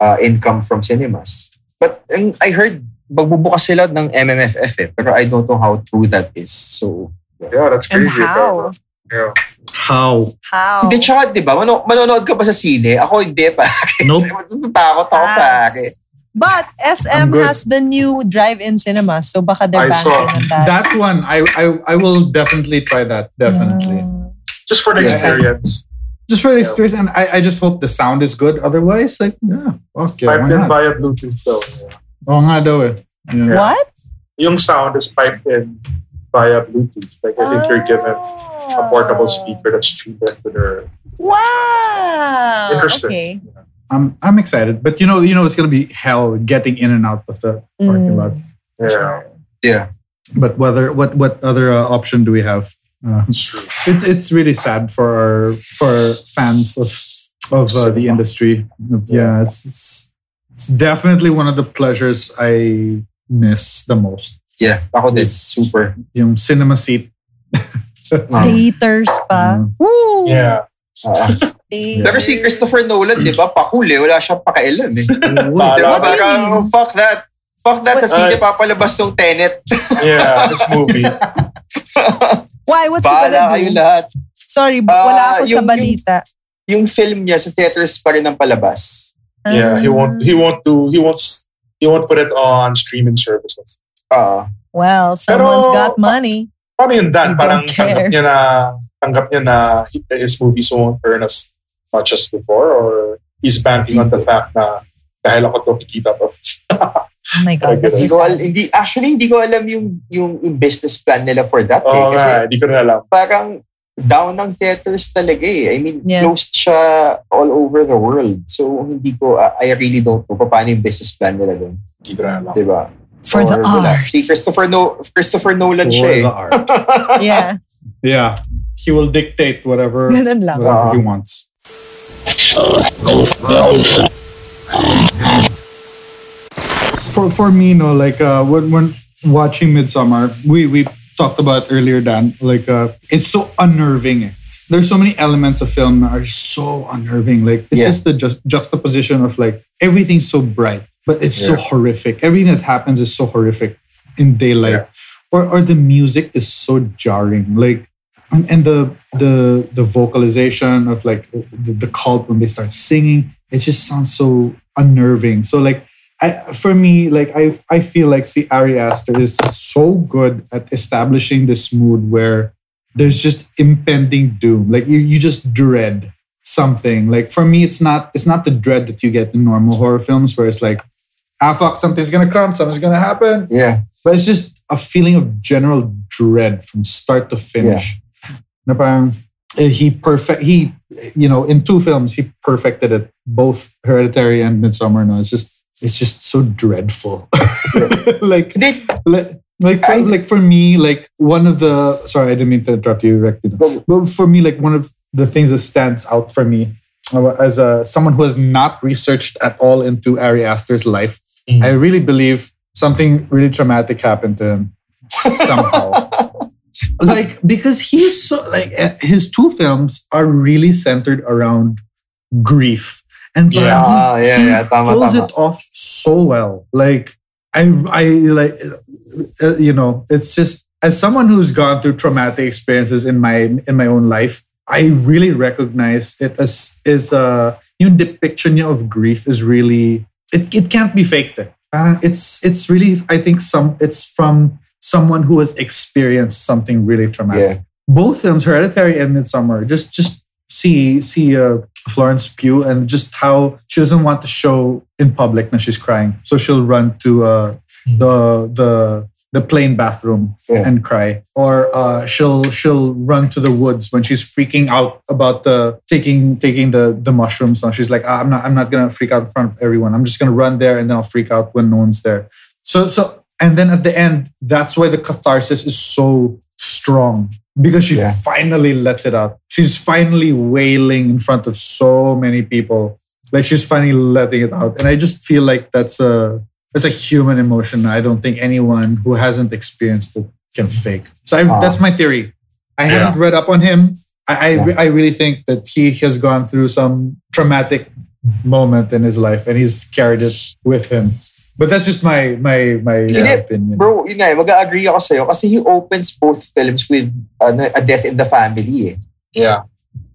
uh, income from cinemas. But ang I heard, magbubukas sila ng MMFF eh. Pero I don't know how true that is. So, Yeah, that's And crazy. how? Yeah. How? How? Hindi, tsaka, di ba, mano- manonood ka ba sa sine? Ako hindi pa. Nope. Natatakot ako Pass. pare. But SM has the new drive-in cinema, so baka they're I banking saw on that. That one, I, I I will definitely try that. Definitely. Yeah. Just for the Yeah. experience. Just for the experience, and I, I just hope the sound is good. Otherwise, like, yeah, okay. why piped in not? via Bluetooth though. Yeah. Oo nga daw eh. Yeah. What? Yung sound is piped in via Bluetooth. Like I think you're given a portable speaker that's tuned into their Wow. interesting. Okay. I'm I'm excited, but you know, you know, it's gonna be hell getting in and out of the parking Mm. lot. Yeah, Yeah. But whether what what other uh, option do we have? Uh, it's it's it's really sad for our for our fans of of uh, the industry. Yeah, it's, it's it's definitely one of the pleasures I miss the most. Yeah. Ako din. Yes. Super. Yung cinema seat. Ah. Theaters pa. Mm. Woo! Yeah. Ah. Theaters. Pero si Christopher Nolan, di ba, pakuli. Wala siyang pakialam eh. Di ba? Parang, oh, fuck that. Fuck that sa sine papalabas ng Tenet. Yeah, this movie. Why? What's he Bahala gonna kayo do? lahat. Sorry, Ah, wala ako sa yung- balita. Yung film niya sa theaters pa rin ang palabas. Yeah, he won't he won't do he won't s- he won't put it on streaming services. Ah. Well, someone's Pero- got money. Paano yun You Dan? don't Parang care. tanggap niya na tanggap niya na his movies won't earn as much as before or he's banking on the fact na dahil ako to kikita to. Oh my God, Hindi so ko al- hindi, actually, hindi ko alam yung, yung, yung business plan nila for that. eh. Oo Kasi nga, hindi ko na alam. parang down ng theaters talaga eh. I mean, Yeah. closed siya all over the world. So, hindi ko, uh, I really don't know pa paano yung business plan nila doon. Hindi ko na alam. Diba? For the Or wala. art. Si Christopher, no, Christopher Nolan For siya eh. the art. Yeah, Yeah, he will dictate whatever ganun lang. whatever he wants. For for me, no, like uh, when when watching Midsommar, we we talked about earlier, Dan. Like uh, it's so unnerving. eh. There's so many elements of film that are so unnerving. Like it's Yeah. just the just juxtaposition of like everything's so bright, but it's so horrific. Everything that happens is so horrific in daylight, or or the music is so jarring. Like and, and the the the vocalization of like the, the cult when they start singing it just sounds so unnerving. So like I, for me like i i feel like see Ari Aster is so good at establishing this mood where there's just impending doom. Like you, you just dread something. Like for me it's not it's not the dread that you get in normal horror films where it's like ah fuck something's gonna come something's gonna happen Yeah. but it's just a feeling of general dread from start to finish. Parang, eh, he perfect he you know in two films he perfected it both Hereditary and Midsommar. No, it's just it's just so dreadful. like like like for, I- like for me like one of the sorry I didn't mean to interrupt you, Rick. But for me like one of the things that stands out for me uh, as a someone who has not researched at all into Ari Aster's life, Mm. I really believe something really traumatic happened to him somehow. like because he's so like uh, his two films are really centered around grief and Yeah. Ah, he, yeah, yeah. Tama, pulls tama. it off so well like i i like uh, you know it's just as someone who's gone through traumatic experiences in my in my own life i really recognize it as is uh yung depiction of grief is really it, it can't be faked. Uh, it's it's really i think some it's from someone who has experienced something really traumatic Yeah. both films, Hereditary and Midsommar, just just see see uh, Florence Pugh and just how she doesn't want to show in public that she's crying, so she'll run to uh, the the the plain bathroom Yeah. and cry, or uh, she'll she'll run to the woods when she's freaking out about the taking taking the the mushrooms. And she's like, ah, I'm not I'm not gonna freak out in front of everyone. I'm just gonna run there and then I'll freak out when no one's there. So so and then at the end, that's why the catharsis is so strong because she Yeah. finally lets it out. She's finally wailing in front of so many people. Like she's finally letting it out. And I just feel like that's a that's a human emotion. I don't think anyone who hasn't experienced it can fake. So I, Ah. that's my theory. I Yeah. haven't read up on him. I I, Yeah. I really think that he has gone through some traumatic moment in his life and he's carried it with him. But that's just my my my uh, Hindi, opinion. Bro, yun nga, eh, mag-agree ako sa'yo kasi he opens both films with ano, a death in the family eh. Yeah.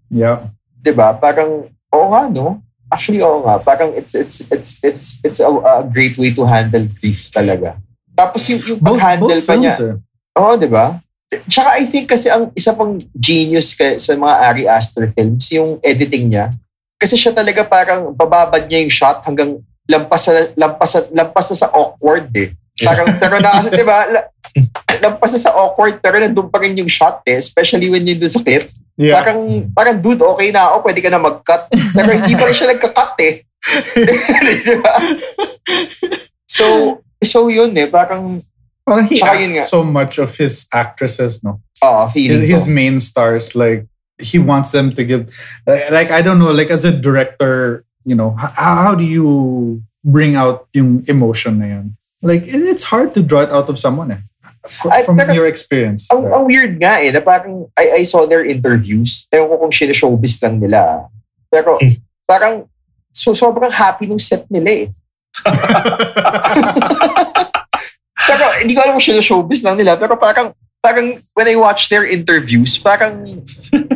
Yeah. 'Di ba? Parang, oo nga, no? Actually, oo nga. Parang it's it's it's it's it's a, a great way to handle grief talaga. Tapos yung, yung Both, pag-handle both pa niya. films, eh. Oo, di ba? Tsaka I think kasi ang isa pang genius kay, sa mga Ari Aster films, yung editing niya. Kasi siya talaga parang bababad niya yung shot hanggang lampas sa, lampas sa, lampas na sa awkward eh. Parang, pero na kasi, di ba, la- lampas na sa awkward, pero nandun pa rin yung shot eh, especially when yun doon sa cliff. Yeah. Parang, parang dude, okay na ako, pwede ka na mag-cut. Pero hindi pa rin siya nagka-cut eh. So, so yun eh, parang, Parang he nga. so much of his actresses, no? oh, feeling His, his main stars, like he wants them to give, like, like, I don't know, like as a director, you know, how, how do you bring out yung emotion na yan? Like it- it's hard to draw it out of someone, eh. F- from pero- your experience. Ang, ang weird nga eh, na parang I, I saw their interviews. Ewan ko kung showbiz lang nila. Pero Hmm. parang so sobrang happy nung set nila eh. pero hindi ko alam kung showbiz lang nila. Pero parang parang when I watch their interviews, parang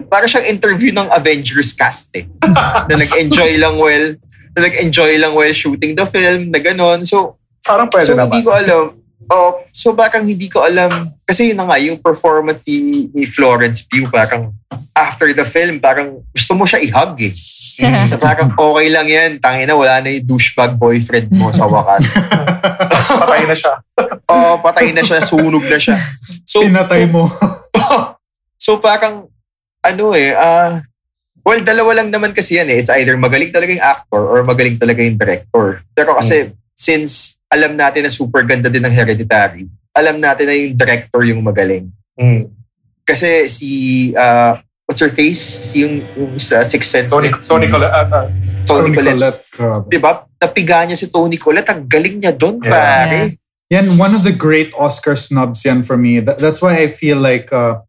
parang siyang interview ng Avengers cast eh. na nag-enjoy lang well, na nag-enjoy lang while shooting the film, na ganon. So, Parang pwede so naman. hindi ko alam. Oh, so bakang hindi ko alam. Kasi yun na nga, yung performance ni, ni Florence Pugh, parang after the film, parang gusto mo siya i-hug eh. Na parang okay lang yan. Tangina, wala na yung douchebag boyfriend mo sa wakas. Patay na siya. oh, patay na siya, sunog na siya. So, Pinatay mo. so parang, ano eh, ah, well, dalawa lang naman kasi yan eh. It's either magaling talaga yung actor or magaling talaga yung director. Pero kasi, since alam natin na super ganda din ng Hereditary, alam natin na yung director yung magaling. Mm. Kasi si, ah, what's her face? Si yung, yung sa Sixth Sense. Tony, ni- Tony Collette. uh, uh, Tony, Tony Collette. Collette. Diba? Napiga niya si Tony Collette. Ang galing niya doon, Yeah. pare. Yan, one of the great Oscar snubs yan for me. That, that's why I feel like uh,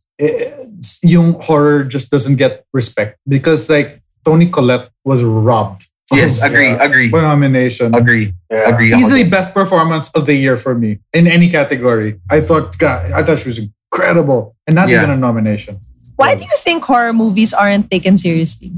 yung horror just doesn't get respect because like Tony Collette was robbed. Yes, agree, uh, agree. For nomination. Agree. yeah. Agree Easily dun. best performance of the year for me in any category. I thought, God, I thought she was incredible, and not Yeah. even a nomination Why do you think horror movies aren't taken seriously?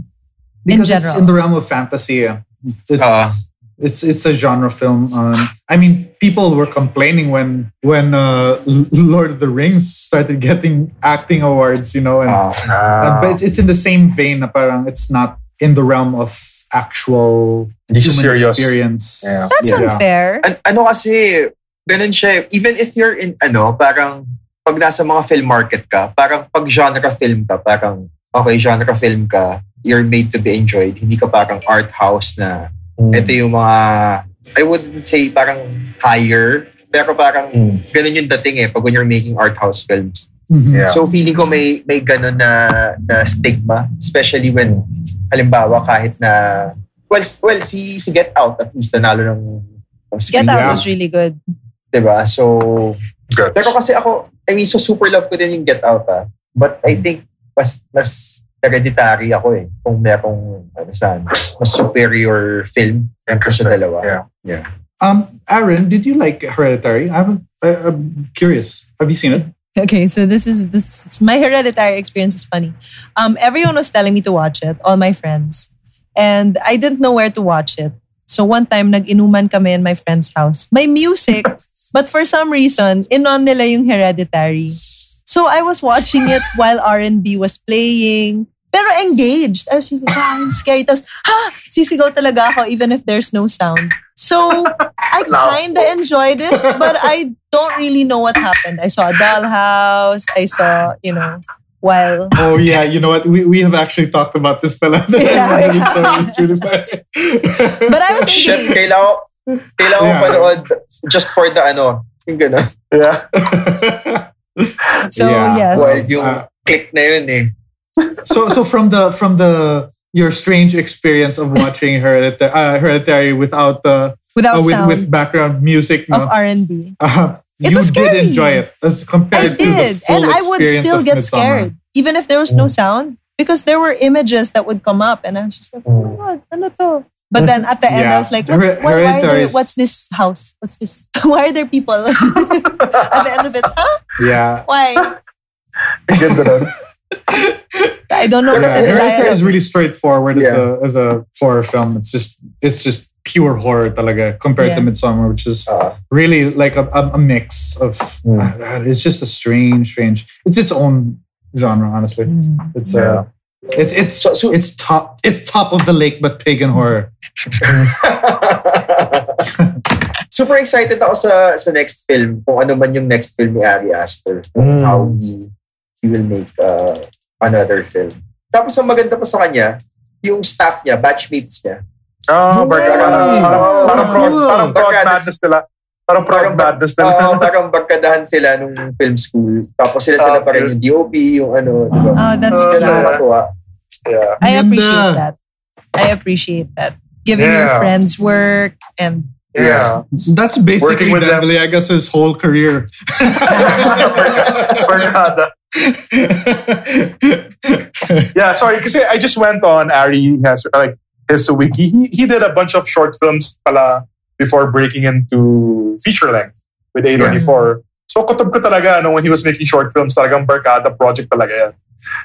because it's general. in the realm of fantasy. It's Ah. it's it's a genre film. Um, I mean, people were complaining when when uh, Lord of the Rings started getting acting awards, you know, and Ah. Uh, but it's, it's in the same vein na parang it's not in the realm of actual Hindi human serious. experience. Yeah. That's Yeah. unfair. An- ano kasi, ganun siya. eh. Even if you're in, ano, parang, pag nasa mga film market ka, parang pag genre film ka, parang, okay, genre film ka, you're made to be enjoyed. Hindi ka parang art house na, Mm. ito yung mga, I wouldn't say parang higher, pero parang, Mm. ganun yung dating eh, pag when you're making art house films. Mhm. Yeah. So feeling ko may may ganun na, na stigma, especially when halimbawa kahit na well well si si Get Out at least nanalo ng, ng Get Out Yeah. was really good. 'di ba? So Good. pero kasi ako I mean so super love ko din yung Get Out ah. But I think mas mas hereditary ako eh kung merong ano saan mas superior film sa dalawa. Yeah. Um, Aaron, did you like Hereditary? I haven't. I, I'm curious. Have you seen it? Okay, so this is this it's my hereditary experience is funny. Um, everyone was telling me to watch it, all my friends, and I didn't know where to watch it. So one time, nag-inuman kami in my friend's house. May music, but for some reason, inon nila yung hereditary. So I was watching it while R&B was playing. Pero engaged. I was just like, ah, it's scary. Tapos, ha! Sisigaw talaga ako even if there's no sound. So, I kind of enjoyed it, but I don't really know what happened. I saw a dollhouse. I saw, you know, while Oh yeah, you know what? We, we have actually talked about this fella. Yeah. This story is really funny. But I was Shit, engaged. kailangan kailangan Yeah. ko panood just for the ano, yung gano'n. Yeah. So, Yeah. yes. Well, yung Uh, click na yun eh. So so from the from the your strange experience of watching Hereditary, uh, Hereditary without the without uh, with, sound with background music, of no? R&B. Uh, you was did scary. enjoy it as I compared to the did. full And I would still get Midsommar. scared, even if there was no sound, because there were images that would come up. And I was just like, oh my God, ano to? But then at the end, I was like, what's, Her- why, why are Hereditary there, is- what's this house? What's this? why are there people? at the end of it, huh? Yeah. Why? Ganda nun. I don't know. Yeah, kasi Hereditary nila- is really straightforward as a as a horror film. It's just it's just pure horror talaga compared to Yeah. Midsommar, which is Ah. really like a, a, a mix of Hmm. uh, it's just a strange, strange. It's its own genre, honestly. Mm. It's uh, it's it's So- so- it's top it's top of the lake, but pagan horror. Super excited ako sa sa next film. Kung ano man yung next film ni Ari Aster. Kung Mm. how he, he will make uh, another film. Tapos ang maganda pa sa kanya, yung staff niya, batchmates niya. Ah, Yay! barka- parang, parang, parang, parang prod Barkada- madness nila. Parang Parang- madness nila. Oo, parang barkadahan sila nung film school. Tapos sila sila pa rin yung DOP, yung ano, di ba? Oh, that's Uh, cute. nakakatuwa. yeah. I appreciate that. I appreciate that. Giving your Yeah. friends work and Yeah. That's basically Dan. Villegas' whole career. Barkada. Yeah, sorry, kasi I just went on Ari has like his wiki. He, he did a bunch of short films pala before breaking into feature length with A24. So kutob ko talaga no, when he was making short films, talagang barkada project talaga yan.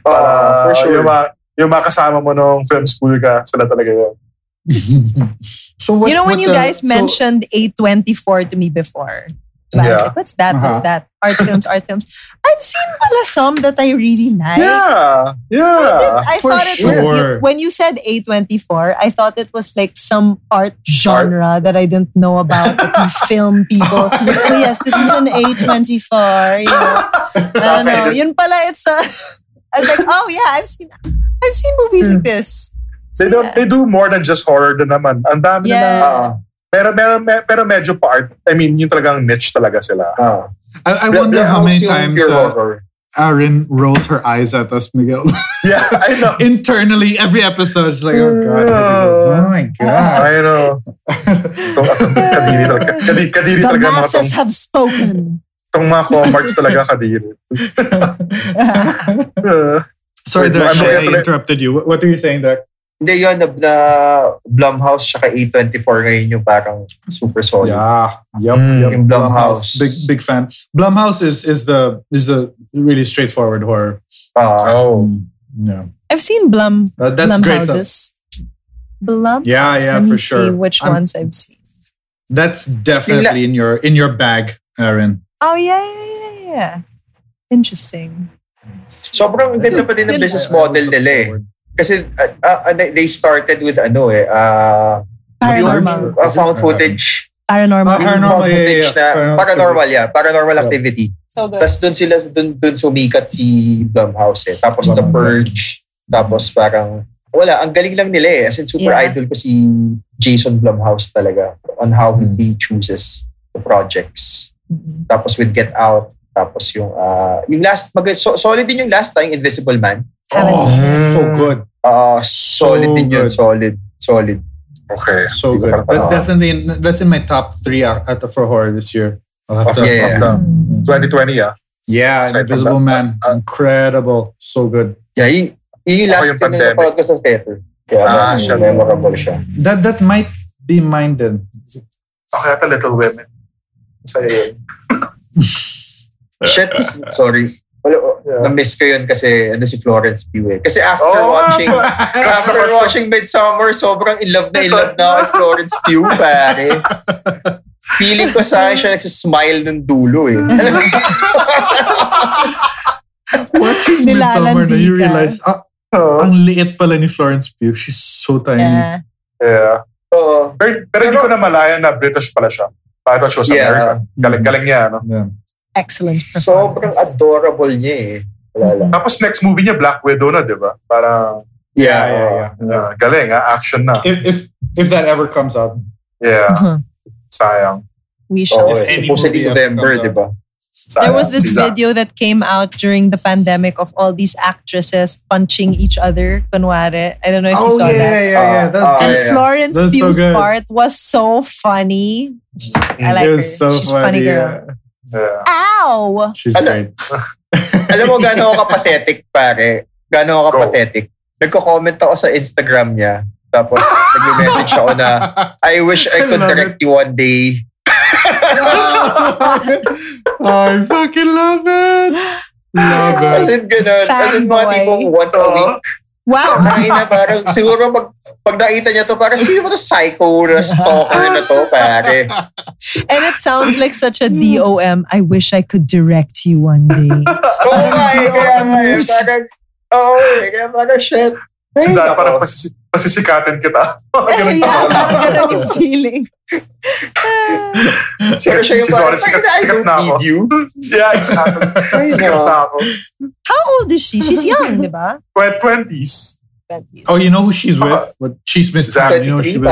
Ah, Para for sure. Yung, mga, yung mga kasama mo nung film school ka, sila talaga yun. so what, you know when what you the- guys so- mentioned A24 to me before. I Yeah. like, what's that? What's Uh-huh. that? Art films, art films. I've seen pala some that I really like. Yeah, yeah. I for thought it was you- when you said A24, I thought it was like some art genre that I didn't know about that film people. oh yes, this is an A24. You know, I don't know. Okay, Yun pala, it's a. I was like, oh yeah, I've seen, I've seen movies like this. They don't they do more than just horror din naman. Ang dami Yeah. na Ah, pero, pero, pero medyo pa art. I mean, yung talagang niche talaga sila. ah. I, I wonder how many times uh, horror. Aaron rolls her eyes at us, Miguel. Yeah, I know. Internally, every episode, she's like, oh God. Oh my God. I know. Kadiri talaga. Kadiri, kadiri The talaga mga masses have spoken. tong mga comarks talaga kadiri. Uh, Sorry, Wait, Derek, ano I interrupted you. What, what are you saying, Derek? Hindi yun, na, na Blumhouse tsaka A24 ngayon yung parang super solid. Yeah. Yep. Mm. yep. Yung Blumhouse. Big big fan. Blumhouse is is the is the really straightforward horror. Ah, oh. Mm, Yeah. I've seen Blum Uh, that's Blum great stuff. houses. Blum. Yeah, yeah, Let me for see sure. which I'm- ones I've seen. That's definitely in your in your bag, Aaron. Oh yeah, yeah, yeah, yeah. Interesting. sobrang ganda pa din ng business model nila eh. Kasi uh, uh, they they started with ano eh, uh, Paranormal. uh, found footage. Paranormal. Ah, paranormal. found yeah, yeah, footage yeah. na, Paranormal paranormal, yeah. Paranormal Yeah. activity. So good. Tapos doon sila, doon, doon sumikat si Blumhouse eh. Tapos The Blumhouse. Purge. Tapos parang, wala, ang galing lang nila eh. As in, super Yeah. idol ko si Jason Blumhouse talaga on how Hmm. he chooses the projects. Mhm. Tapos with Get Out. Tapos yung, uh, yung last, mag, so, solid din yung last time, Invisible Man. Haven't Oh, seen it. so good. Uh, solid So din yun, good. solid. Solid. Okay. So good. That's definitely in, that's in my top three out at the for horror this year. I'll have Of to. the- Yeah. of the Mm. 2020, ah. Yeah, Aside Invisible Man, uh, incredible, so good. Yeah, yun, yun yung Ako last yung film na pandemic. napanood ko sa theater. Kaya Ah, ah, siya. memorable siya. That that might be mine then. Okay, ata Little Women. Masaya yun. Shit, sorry. Wala, Yeah. na-miss ko yun kasi ano si Florence Pugh eh. Kasi after Oh, watching after watching Midsummer, sobrang in love na in love na ako Florence Pugh, pare. Feeling ko sa siya nagsismile ng dulo eh. Watching Midsummer na you realize, ah, Oh, ang liit pala ni Florence Pugh. She's so tiny. Yeah. yeah. Oo. Pero, pero hindi ko na malaya na British pala siya. Thought she was Yeah. American. Galing, galing niya, no? Yeah. Excellent sobrang performance. adorable niya eh. Wala lang. Tapos next movie niya, Black Widow na, di ba? Parang, Yeah, yeah, yeah. yeah, galing, ah, action na. If, if if that ever comes out, Yeah, Uh-huh. sayang. We shall eh. see. Any Supposedly movie November, di ba? sayang. There was this video that came out during the pandemic of all these actresses punching each other. Kunwari. I don't know if you oh saw yeah, that. yeah, yeah, Uh, That's uh, And yeah. Florence That's so Pugh's part was so funny. I like it her. was so She's funny. funny girl. yeah. Yeah. Ow! She's Ano? great. Alam mo gano'n ako pathetic, pare. Gano'n ako Go. pathetic. Nagko-comment ako sa Instagram niya. Tapos nag-message ako na, I wish I could direct you one day. I fucking love it. Love As it. in, ganun. As in, mga tipong once a week. Wow. Ay na parang, siguro pag, pag nakita niya to, parang sino ba to psycho na stalker na to, pare? And it sounds like such a DOM. I wish I could direct you one day. Oo nga eh, kaya eh, parang, oo eh, kaya parang shit. Sandali, nako. parang pasisi- pasisikatin kita. Ganun yeah, ako. parang ganun yung feeling. Pero siya yung She's parang, already sikat, "Ay, I sikat don't na ako. you. Yeah, exactly. Sikat na ako. How old is she? She's young, di ba? Twen- 20s. Oh, you know who she's with? What she's Miss Zach. You know she's with?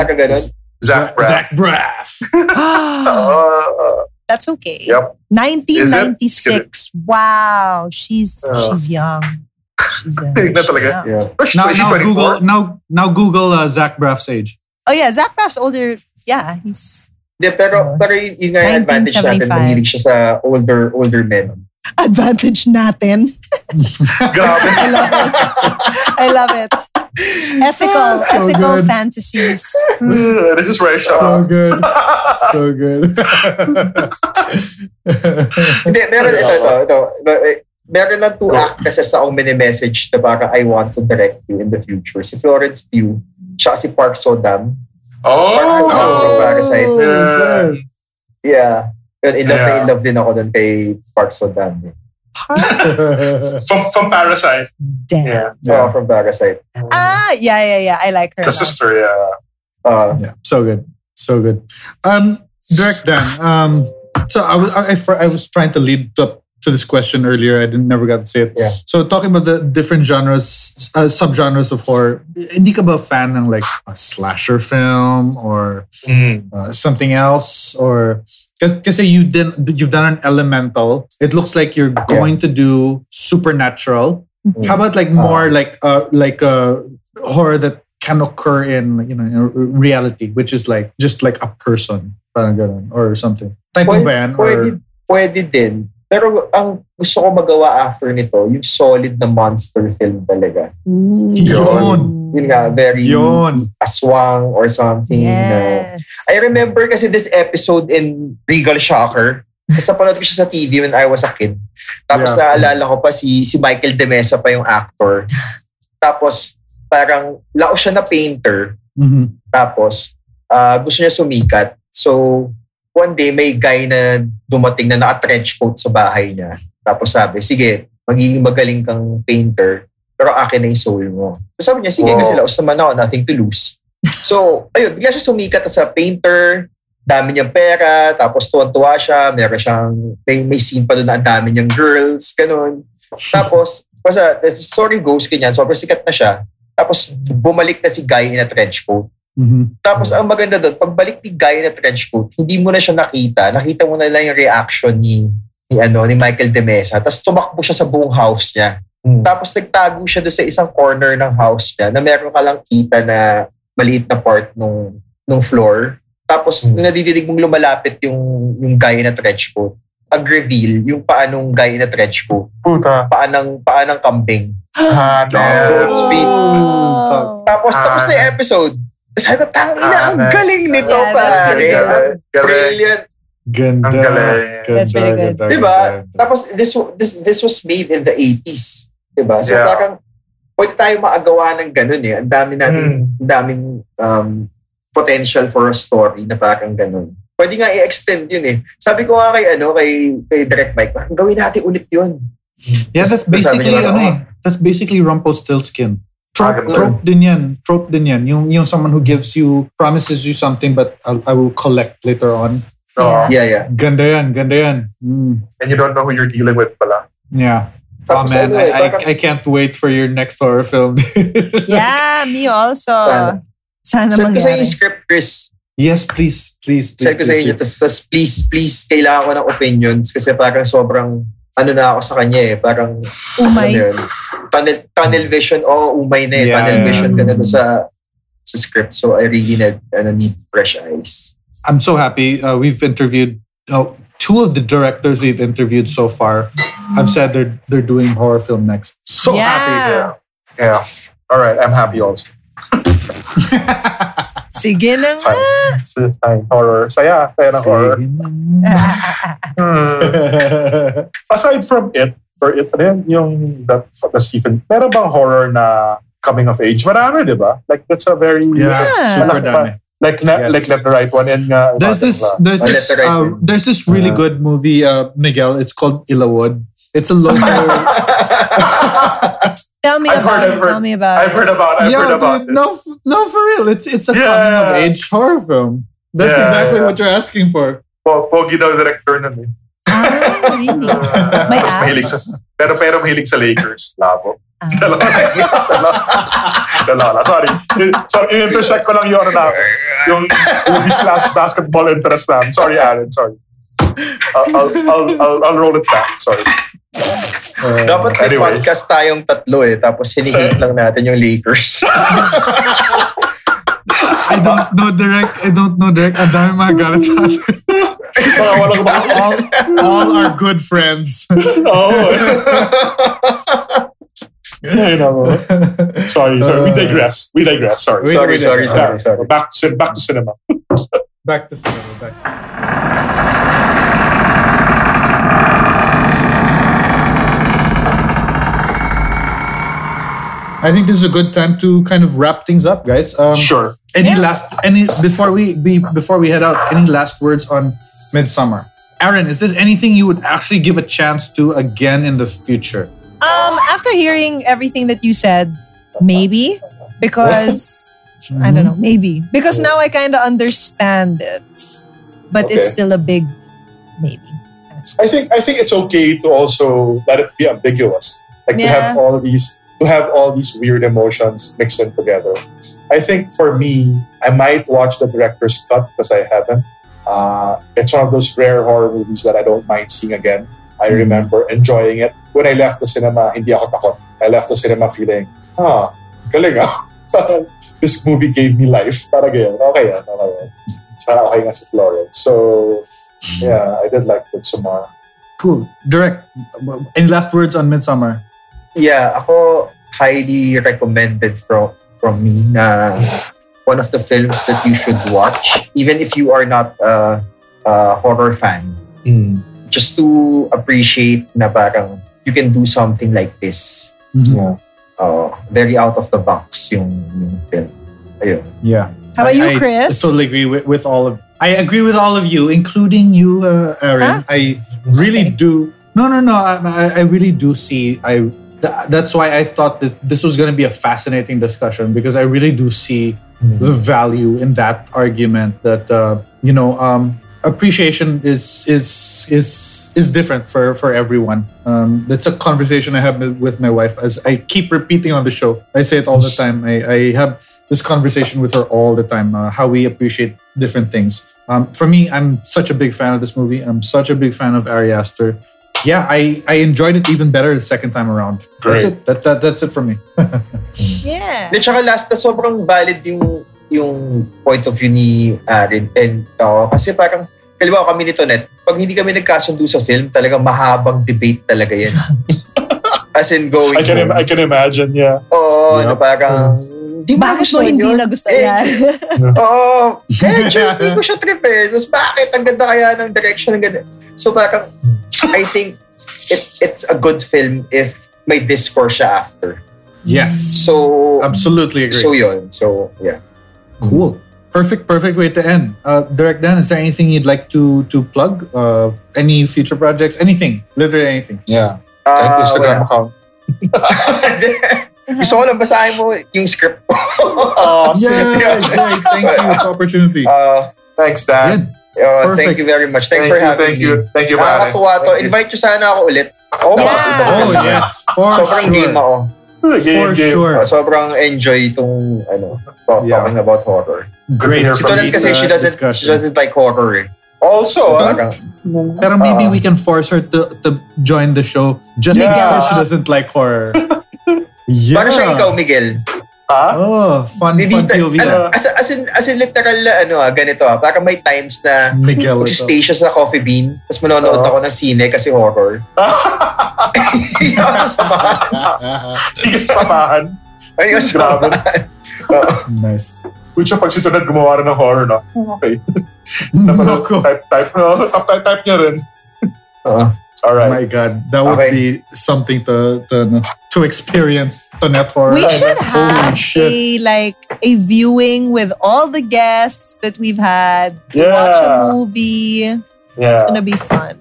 Zach Braff. Zach Braff. Uh, That's okay. yep. 1996. Wow. She's Uh. she's young. She's, uh, Tignan talaga. Yeah. Is Now, now Google now now Google uh, Zach Braff's age. Oh yeah, Zach Braff's older. Yeah, he's Hindi, pero, pero yun, yun nga yung advantage natin. 1975. Mahilig siya sa older older men. advantage natin. Grabe. I love it. I love it. Ethical, Ah, so ethical good. fantasies. this is where I so good. So good. Hindi, meron ito, ito, ito. Eh, Meron na two actresses akong mini-message na parang I want to direct you in the future. Si Florence Pugh, siya si Park Sodam. Park Oh! Sodam from Parasite. Yeah. Yeah. Yun, in love na Yeah. in love din ako dun kay Park Sodam. From, from Parasite. Damn. Yeah. Yeah. from Parasite. Ah, yeah, yeah, yeah. I like her. The sister, yeah. Uh, yeah, so good, so good. Um, direct Dan. Um, so I was I, I, I was trying to lead up to this question earlier. I didn't never got to say it. Yeah. So talking about the different genres, uh, subgenres of horror. Hindi ka ba fan ng like a slasher film or uh, something else or because you didn't you've done an elemental it looks like you're going to do supernatural Mm. how about like more like uh like a horror that can occur in you know in reality which is like just like a person parang ganun, or something type pwede, ba yan pwede, or pwede din. Pero ang gusto ko magawa after nito, yung solid na monster film talaga. Yun. Yun nga, very yun aswang or something. na- Yes. I remember kasi this episode in Regal Shocker. Kasi napanood ko siya sa TV when I was a kid. Tapos Yeah. naalala ko pa si si Michael De Mesa pa yung actor. Tapos parang lao siya na painter. Mhm. Tapos ah, gusto niya sumikat. So one day may guy na dumating na naka-trench coat sa bahay niya. Tapos sabi, sige, magiging magaling kang painter, pero akin na yung soul mo. So sabi niya, sige, Wow. kasi laos naman ako, nothing to lose. So, ayun, bigla siya sumikat sa painter, dami niyang pera, tapos tuwan-tuwa siya, meron siyang, may, may scene pa doon na ang dami niyang girls, ganun. Tapos, basta, the story goes ganyan, sobrang sikat na siya. Tapos, bumalik na si guy in a trench coat. Mhm. Tapos ang maganda doon, pagbalik ni Guy na trench coat, hindi mo na siya nakita. Nakita mo na lang yung reaction ni ni ano ni Michael De Mesa. Tapos tumakbo siya sa buong house niya. Hmm. Tapos nagtago siya doon sa isang corner ng house niya na meron ka lang kita na maliit na part nung nung floor. Tapos Hmm. nung nadidinig mong lumalapit yung yung guy na trench coat, pag-reveal yung paanong guy na trench coat, Puta. paanang paanang kambing. Hanel. Oh. Tapos tapos na Ah. episode. Sabi ko, tangina, ang Ah, galing nito, Yeah, pare. Ang. Brilliant. Ganda. Ang galing. Ganda, That's very good. ganda, Diba? ganda. Tapos this this this was made in the 80s. Diba? So Yeah. parang pwede tayo maagawa ng ganun eh. Ang dami natin, Mm. ang daming um, potential for a story na parang ganun. Pwede nga i-extend yun eh. Sabi ko nga kay, ano, kay, kay Direct Mike, parang gawin natin ulit yun. Yeah, that's basically ano ano, eh. That's basically Rumpelstiltskin. Trope, trope din yan. Trope din yan. Yung, yung someone who gives you, promises you something but I'll, I will collect later on. Oh, Yeah, yeah. Ganda yan, ganda yan. Mm, and you don't know who you're dealing with pala. yeah. Oh Tapos man, ano eh, I, parang- I, I can't wait for your next horror film. Yeah, me also. Sana. Sana Send ko sa inyo mangyari. yung script, Chris. yes, please, please, please. Send ko sa inyo. please. Tapos, tapos please, please, kailangan ko ng opinions kasi parang sobrang ano na ako sa kanya eh. Parang, Umay. ano yun, tunnel, tunnel vision. Oo, oh, umay na eh. Yeah, tunnel yeah. vision ka na doon sa, sa script. So, I really need, ano, need fresh eyes. I'm so happy. Uh, we've interviewed uh, two of the directors we've interviewed so far. Have said they're they're doing horror film next. So Yeah. happy. Yeah. Yeah. All right. I'm happy also. Sige na nga. Fine. Horror. Saya. Saya ng horror. Hmm. Aside from it, for it, ano yan, yung that, the Stephen, meron bang horror na coming of age? Marami, di ba? Like, that's a very, yeah, Yeah. super dami. like, na, Yes. like, let the right one in. Uh, There's this, there's this, Let the Right uh, there's this really good movie, uh, Miguel. It's called Ilawood. It's a local. Tell me I've about heard, it. I've heard. Tell me about I've it. heard about, I've yeah, heard about dude, this. no, f- no, for real. It's it's a Yeah. coming of age horror film. That's Yeah, exactly yeah. what you're asking for. Po- Pogi daw director nun eh. Ah, really? May Mas mahilig sa, pero pero mahilig sa Lakers. Labo. Ah. Dalawa Dalawa. Dalawa. Sorry. Sorry, in-intersect ko lang yun na yung movie slash basketball interest na. Sorry, Alan. Sorry. I'll, I'll, I'll, I'll, I'll roll it back. Sorry. Uh, Dapat may Anyway. podcast tayong tatlo eh. Tapos hinihate lang natin yung Lakers. I don't know direct. I don't know direct. Ang dami mga galit sa atin. All, all are good friends. Oo. Ay, nako. Sorry, sorry. We digress. We digress. Sorry. Sorry, sorry, digress. sorry, sorry. Back to, back to cinema. Back to cinema. Back. I think this is a good time to kind of wrap things up, guys. Um, Sure. Any Yeah. last any before we be before we head out? Any last words on Midsommar? Aaron, is this anything you would actually give a chance to again in the future? Um, after hearing everything that you said, maybe because I don't know, maybe because now I kind of understand it, but it's still a big maybe. I think I think it's okay to also let it be ambiguous. Like to have Yeah. all these to have all these weird emotions mixed in together. I think for me, I might watch the director's cut because I haven't. Uh, it's one of those rare horror movies that I don't mind seeing again. I remember enjoying it. When I left the cinema, hindi ako takot. I left the cinema feeling, ah, galing ah. Parang this movie gave me life. Parang ganyan. Okay yan, okay yan. Parang okay nga si Florence. So, yeah, I did like Midsommar. Cool. Direct. Any last words on Midsommar? Yeah, ako highly recommended from from me na one of the films that you should watch, even if you are not a, a horror fan, just to appreciate na parang you can do something like this. Yeah. Uh, very out of the box yung, yung film. Ayun. Yeah. How about I- you, I Chris? totally agree with, with all of. I agree with all of you, including you, uh, Aaron. Huh? I really Okay. do. No, no, no. I, I, I really do see. I. Th- that's why I thought that this was going to be a fascinating discussion because I really do see the value in that argument that uh, you know um, appreciation is is is is different for for everyone. Um, that's a conversation I have with- with my wife as I keep repeating on the show. I say it all the time. I, I have this conversation with her all the time. Uh, how we appreciate different things. Um, for me, I'm such a big fan of this movie. I'm such a big fan of Ari Aster. Yeah, I, I enjoyed it even better the second time around. That's Great. it. That, that that's it for me. yeah. Di, tsaka last na sobrang valid yung yung point of view ni Aaron. And uh, kasi parang, kaliwa kami nito net, pag hindi kami nagkasundo sa film, talagang mahabang debate talaga yan. As in going I can im- I can imagine, yeah. Oo, Yep. na parang, di mo Bakit mo hindi yun? nagustuhan Eh, yan? Oo, medyo hindi ko siya trip eh. Tapos bakit? Ang ganda kaya ng direction ng ganda. So parang, I think it, it's a good film if may discourse siya after. yes, So, absolutely agree. so yun. So, yeah. Cool. Perfect, perfect way to end. Uh, Direct Dan, is there anything you'd like to to plug? Uh, any future projects? Anything? Literally anything. Yeah. Ah, Instagram wala. account. Gusto ko lang basahin mo yung script. Oh, Yeah, great. Thank you. It's opportunity. Uh, Thanks, Yeah. Dan. uh, Perfect. thank you very much. Thanks thank for you, having thank me. you. Thank you, pare. Nakakatuwa to. Thank you. Invite nyo sana ako ulit. Oh, Yeah. Oh yes, for Sobrang sure. game ako. Game, For game. sure. Uh, sobrang enjoy itong ano, talk- Yeah. talking about horror. Great. To Si you. kasi she uh, doesn't, she discussion. doesn't like horror eh. Also, ah, Parang, Pero maybe Uh, we can force her to, to join the show just Yeah. because she doesn't like horror. yeah. Parang siya ikaw, Miguel. Ah, Oh, fun, Hindi, fun POV. ano, as, as, in, as in literal na ano ah, ganito ah. Parang may times na. Mag-stay siya sa coffee bean, tapos manonood Oo. ako ng sine kasi horror. Hindi samahan. Ka sasamahan. Ay, yung Grabe. samahan. Nice. Which yung pag si Tunad gumawa rin ng horror, no? Okay. Napanood, type, type, no? Top type, type niya rin. Oo. Alright. My God, that would Okay. be something to to to experience. The network. We should have shit. a like a viewing with all the guests that we've had. Yeah. Watch a movie. Yeah. It's gonna be fun.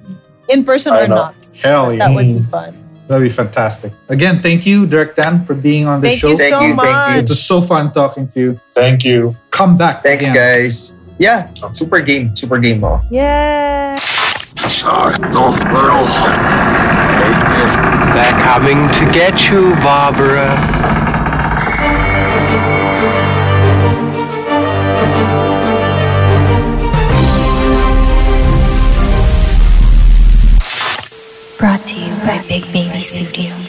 In person I or know. not. Hell yeah. That would be fun. that'd be fantastic. Again, thank you, Dirk Dan, for being on the Thank show. you Thank so you, thank you. It was so fun talking to you. Thank you. Come back. Thanks, again. guys. Yeah, super game. Super game mo. Yeah. They're coming to get you, Barbara. Brought to you by Big Baby Studios.